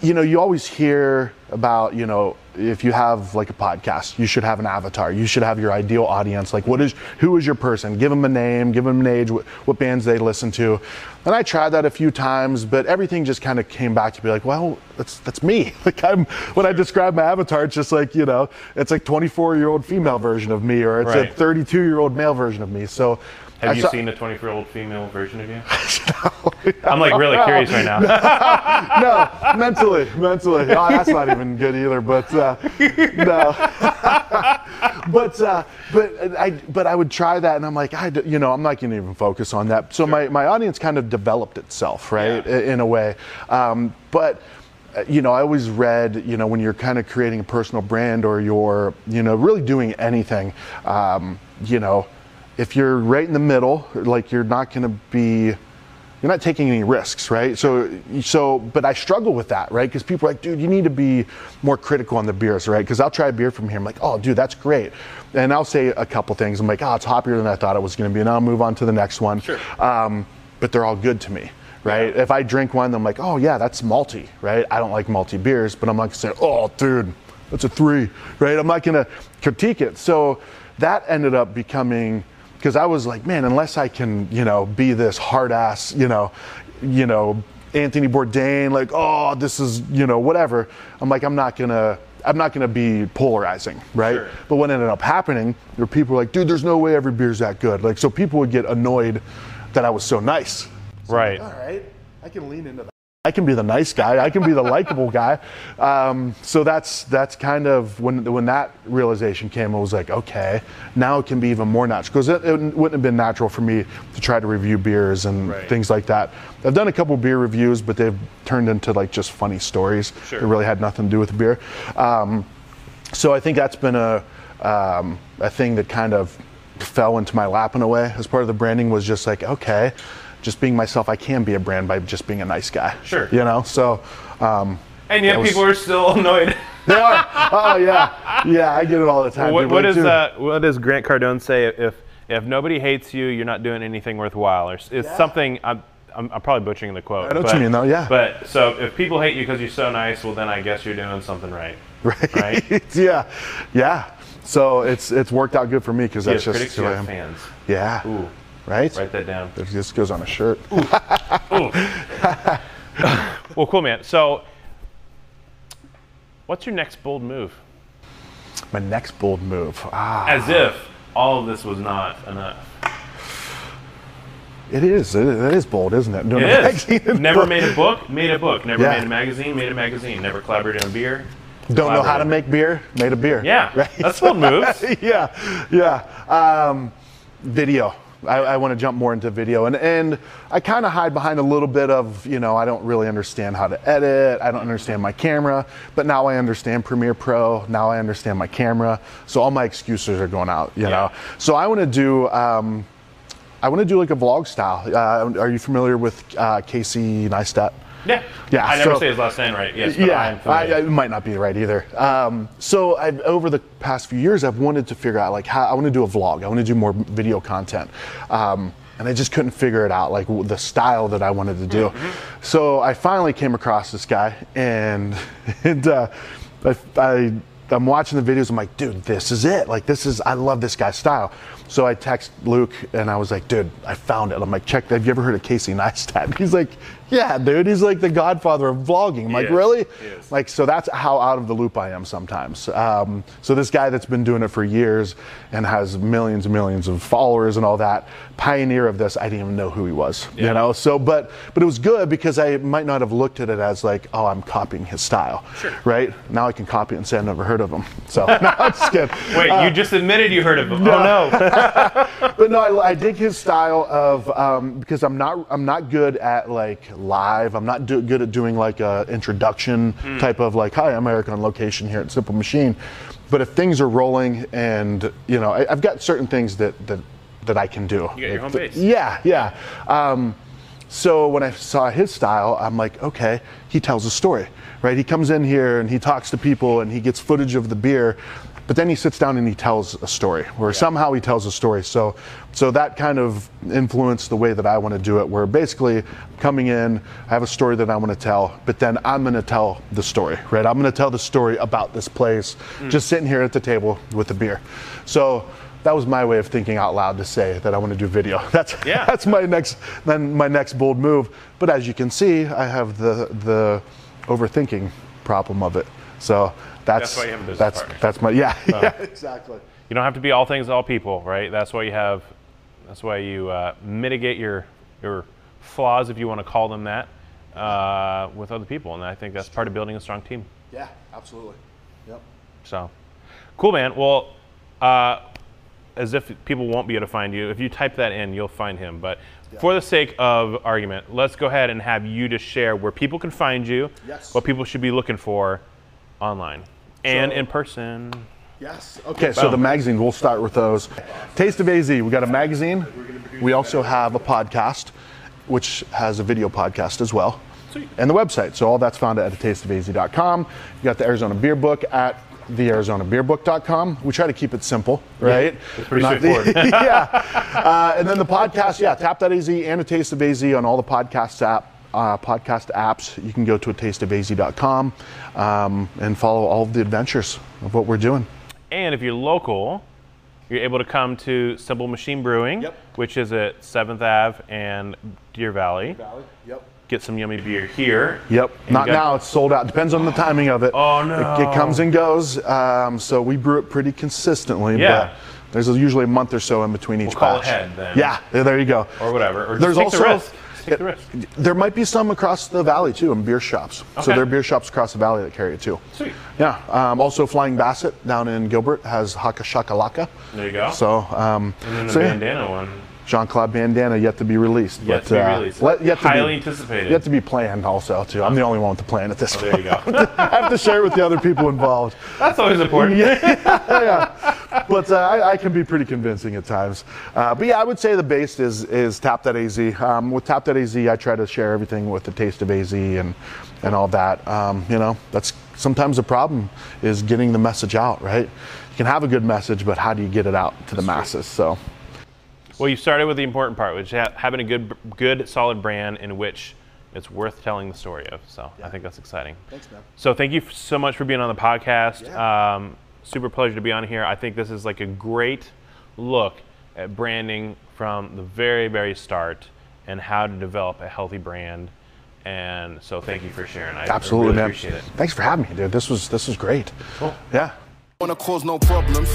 you know, you always hear about, you know, if you have like a podcast, you should have an avatar. You should have your ideal audience. Like, what is, who is your person? Give them a name, give them an age, what, what bands they listen to. And I tried that a few times, but everything just kind of came back to be like, well, that's that's me. Like, I'm when I describe my avatar, it's just like, you know, it's like 24 year old female version of me, or it's Right. a 32 year old male version of me. So, Have I you saw- seen a 24 year old female version of you? I'm like really curious right now. no, mentally, mentally. Oh, that's not even good either. But uh, no, but uh, but I but I would try that, and I'm like, I you know, I'm not going to even focus on that. So my my audience kind of developed itself, right, Yeah. in a way. Um, but uh, you know, I always read, you know, when you're kind of creating a personal brand or you're, you know, really doing anything, um, you know, if you're right in the middle, like you're not going to be you're not taking any risks, right? So, so, but I struggle with that, right? Because people are like, dude, you need to be more critical on the beers, right? Because I'll try a beer from here. I'm like, oh, dude, that's great. And I'll say a couple things. I'm like, oh, it's hoppier than I thought it was going to be. And I'll move on to the next one. Sure. Um, but they're all good to me, right? If I drink one, I'm like, oh, yeah, that's malty, right? I don't like malty beers, but I'm not going to say, oh, dude, that's a three, right? I'm not going to critique it. So that ended up becoming because I was like, man, unless I can, you know, be this hard ass, you know, you know, Anthony Bourdain, like, oh, this is, you know, whatever. I'm like, I'm not gonna, I'm not gonna be polarizing, right? Sure. But what ended up happening, there were people were like, dude, there's no way every beer's that good. Like, so people would get annoyed that I was so nice. Right. All right, I can lean into that. I can be the nice guy. I can be the likable guy. Um, so that's that's kind of when when that realization came. I was like, okay, now it can be even more natural because it, it wouldn't have been natural for me to try to review beers and Right. things like that. I've done a couple beer reviews, but they've turned into like just funny stories. Sure. It really had nothing to do with the beer. Um, so I think that's been a um, a thing that kind of fell into my lap in a way. As part of the branding was just like, okay, just being myself, I can be a brand by just being a nice guy. Sure. You know, so. Um, And yet was- people are still annoyed. they are. Oh yeah, yeah. I get it all the time. what, People what like, uh, what does Grant Cardone say? If if nobody hates you, you're not doing anything worthwhile. Or s- it's something. I'm, I'm, I'm probably butchering the quote. I know what but, you mean, though, yeah. But so if people hate you because you're so nice, well then I guess you're doing something right. Right. Right. yeah. Yeah. So it's it's worked out good for me because that's just critics, who I am. fans. Yeah. Ooh, Right. write that down. This goes on a shirt. Well, cool, man. So, what's your next bold move? My next bold move. Ah, As if all of this was not enough. it is. It is, it is bold, isn't it? Doing It is. Never book. made a book, made a book. Never Yeah. made a magazine, made a magazine. Never collaborated on beer. Don't know how to make beer. Made a beer. Yeah, Right? that's bold moves. yeah, yeah. Um, video. I, I want to jump more into video, and and I kind of hide behind a little bit of you know I don't really understand how to edit. I don't understand my camera, but now I understand Premiere Pro. Now I understand my camera, so all my excuses are going out. You know, so I want to do. Um, I want to do like a vlog style. Uh, are you familiar with uh, Casey Neistat? Yeah. Yeah, I never so- say his last name right. Yes. Yeah, I'm I, it might not be right either. Um, so I've, over the past few years, I've wanted to figure out like how I want to do a vlog. I want to do more video content, um, and I just couldn't figure it out, like the style that I wanted to do. So I finally came across this guy, and and uh, I, I I'm watching the videos. I'm like, dude, this is it. Like this is I love this guy's style. So I text Luke and I was like, dude, I found it. I'm like, check. Have you ever heard of Casey Neistat? He's like, yeah, dude. He's like the godfather of vlogging. I'm like, is. really? Like, so that's how out of the loop I am sometimes. Um, so this guy that's been doing it for years and has millions and millions of followers and all that, pioneer of this, I didn't even know who he was. Yeah. You know. So, but but it was good because I might not have looked at it as like, oh, I'm copying his style. Sure. Right now I can copy it and say I've never heard of him. So no, I'm just kidding. Wait, you just admitted you heard of him. Oh no. but no, I, I dig his style of um, because I'm not I'm not good at like live. I'm not do, good at doing like a introduction type of like, hi, I'm Eric on location here at Simple Machine. But if things are rolling and you know, I, I've got certain things that that that I can do. You got your home base. Yeah, yeah. Um, so when I saw his style, I'm like, okay, he tells a story, right? He comes in here and he talks to people and he gets footage of the beer. But then he sits down and he tells a story, or somehow he tells a story. So, so that kind of influenced the way that I want to do it. Where basically coming in, I have a story that I want to tell, but then I'm going to tell the story, right? I'm going to tell the story about this place, Mm. just sitting here at the table with a beer. So that was my way of thinking out loud to say that I want to do video. That's Yeah. that's my next then my next bold move. But as you can see, I have the the overthinking problem of it. So that's That's why you have a business that's partner. that's my yeah, yeah exactly. You don't have to be all things to all people, right? That's why you have. That's why you uh, mitigate your your flaws, if you want to call them that, uh, with other people, and I think that's part of building a strong team. Yeah, absolutely. Yep. So, cool, man. Well, uh, as if people won't be able to find you, if you type that in, you'll find him. But for the sake of argument, let's go ahead and have you just share where people can find you, Yes. what people should be looking for online and So- in person. Yes. Okay, so the magazine, we'll start with those. Taste of AZ, we got a magazine. We also have a podcast, which has a video podcast as well. Sweet. And the website. So all that's found at tasteofaz.com. You got the Arizona Beer Book at thearizonabeerbook.com. We try to keep it simple, right? it's pretty Not- straightforward. yeah. Uh, and then the podcast, yeah, tap.az and a taste of AZ on all the podcast app. Uh, podcast apps. You can go to a tasteofaz.com um, and follow all of the adventures of what we're doing. And if you're local, you're able to come to Simple Machine Brewing, Yep. which is at 7th Ave and Deer Valley. Valley. Yep. Get some yummy beer here. Yep. And Not now. It's sold out. Depends on the timing of it. Oh, no. It, it comes and goes. Um, so we brew it pretty consistently. Yeah. But there's usually a month or so in between each call batch. ahead then. Yeah. There you go. Or whatever. Or There's also the take the risk. there might be some across the valley too in beer shops. So there are beer shops across the valley that carry it too. Sweet. Yeah. Um, also, Flying Basset down in Gilbert has Haka Shakalaka. There you go. So, um, and then the so yeah. bandana one. Jean Claude Bandana yet to be released. Yet but, to be uh, released. let- yet to Highly be, anticipated. Yet to be planned also too. I'm the only one with the plan at this There point. you go. I have to share it with the other people involved. That's always important. yeah But uh, I, I can be pretty convincing at times. Uh, but yeah, I would say the base is is Tap.az. Um, with Tap.az, I try to share everything with the taste of AZ and and all that. Um, you know, that's sometimes the problem is getting the message out. Right? You can have a good message, but how do you get it out to the masses? So. Well, you started with the important part, which is ha- having a good, good, solid brand in which it's worth telling the story of. So I think that's exciting. Thanks, man. So thank you so much for being on the podcast. Yeah. Um, super pleasure to be on here. I think this is like a great look at branding from the very, very start and how to develop a healthy brand. And so thank you for sharing. I Absolutely, really man. appreciate it. Thanks for having me, dude. This was this was great. Cool. Yeah. Wanna cause no problems.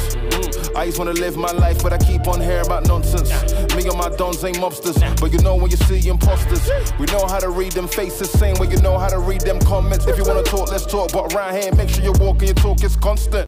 I just wanna live my life, but I keep on hearing about nonsense. Me and my dons ain't mobsters, but you know when you see imposters. We know how to read them faces, same way you know how to read them comments. If you wanna talk, let's talk, but around here, make sure you walk and your talk is constant.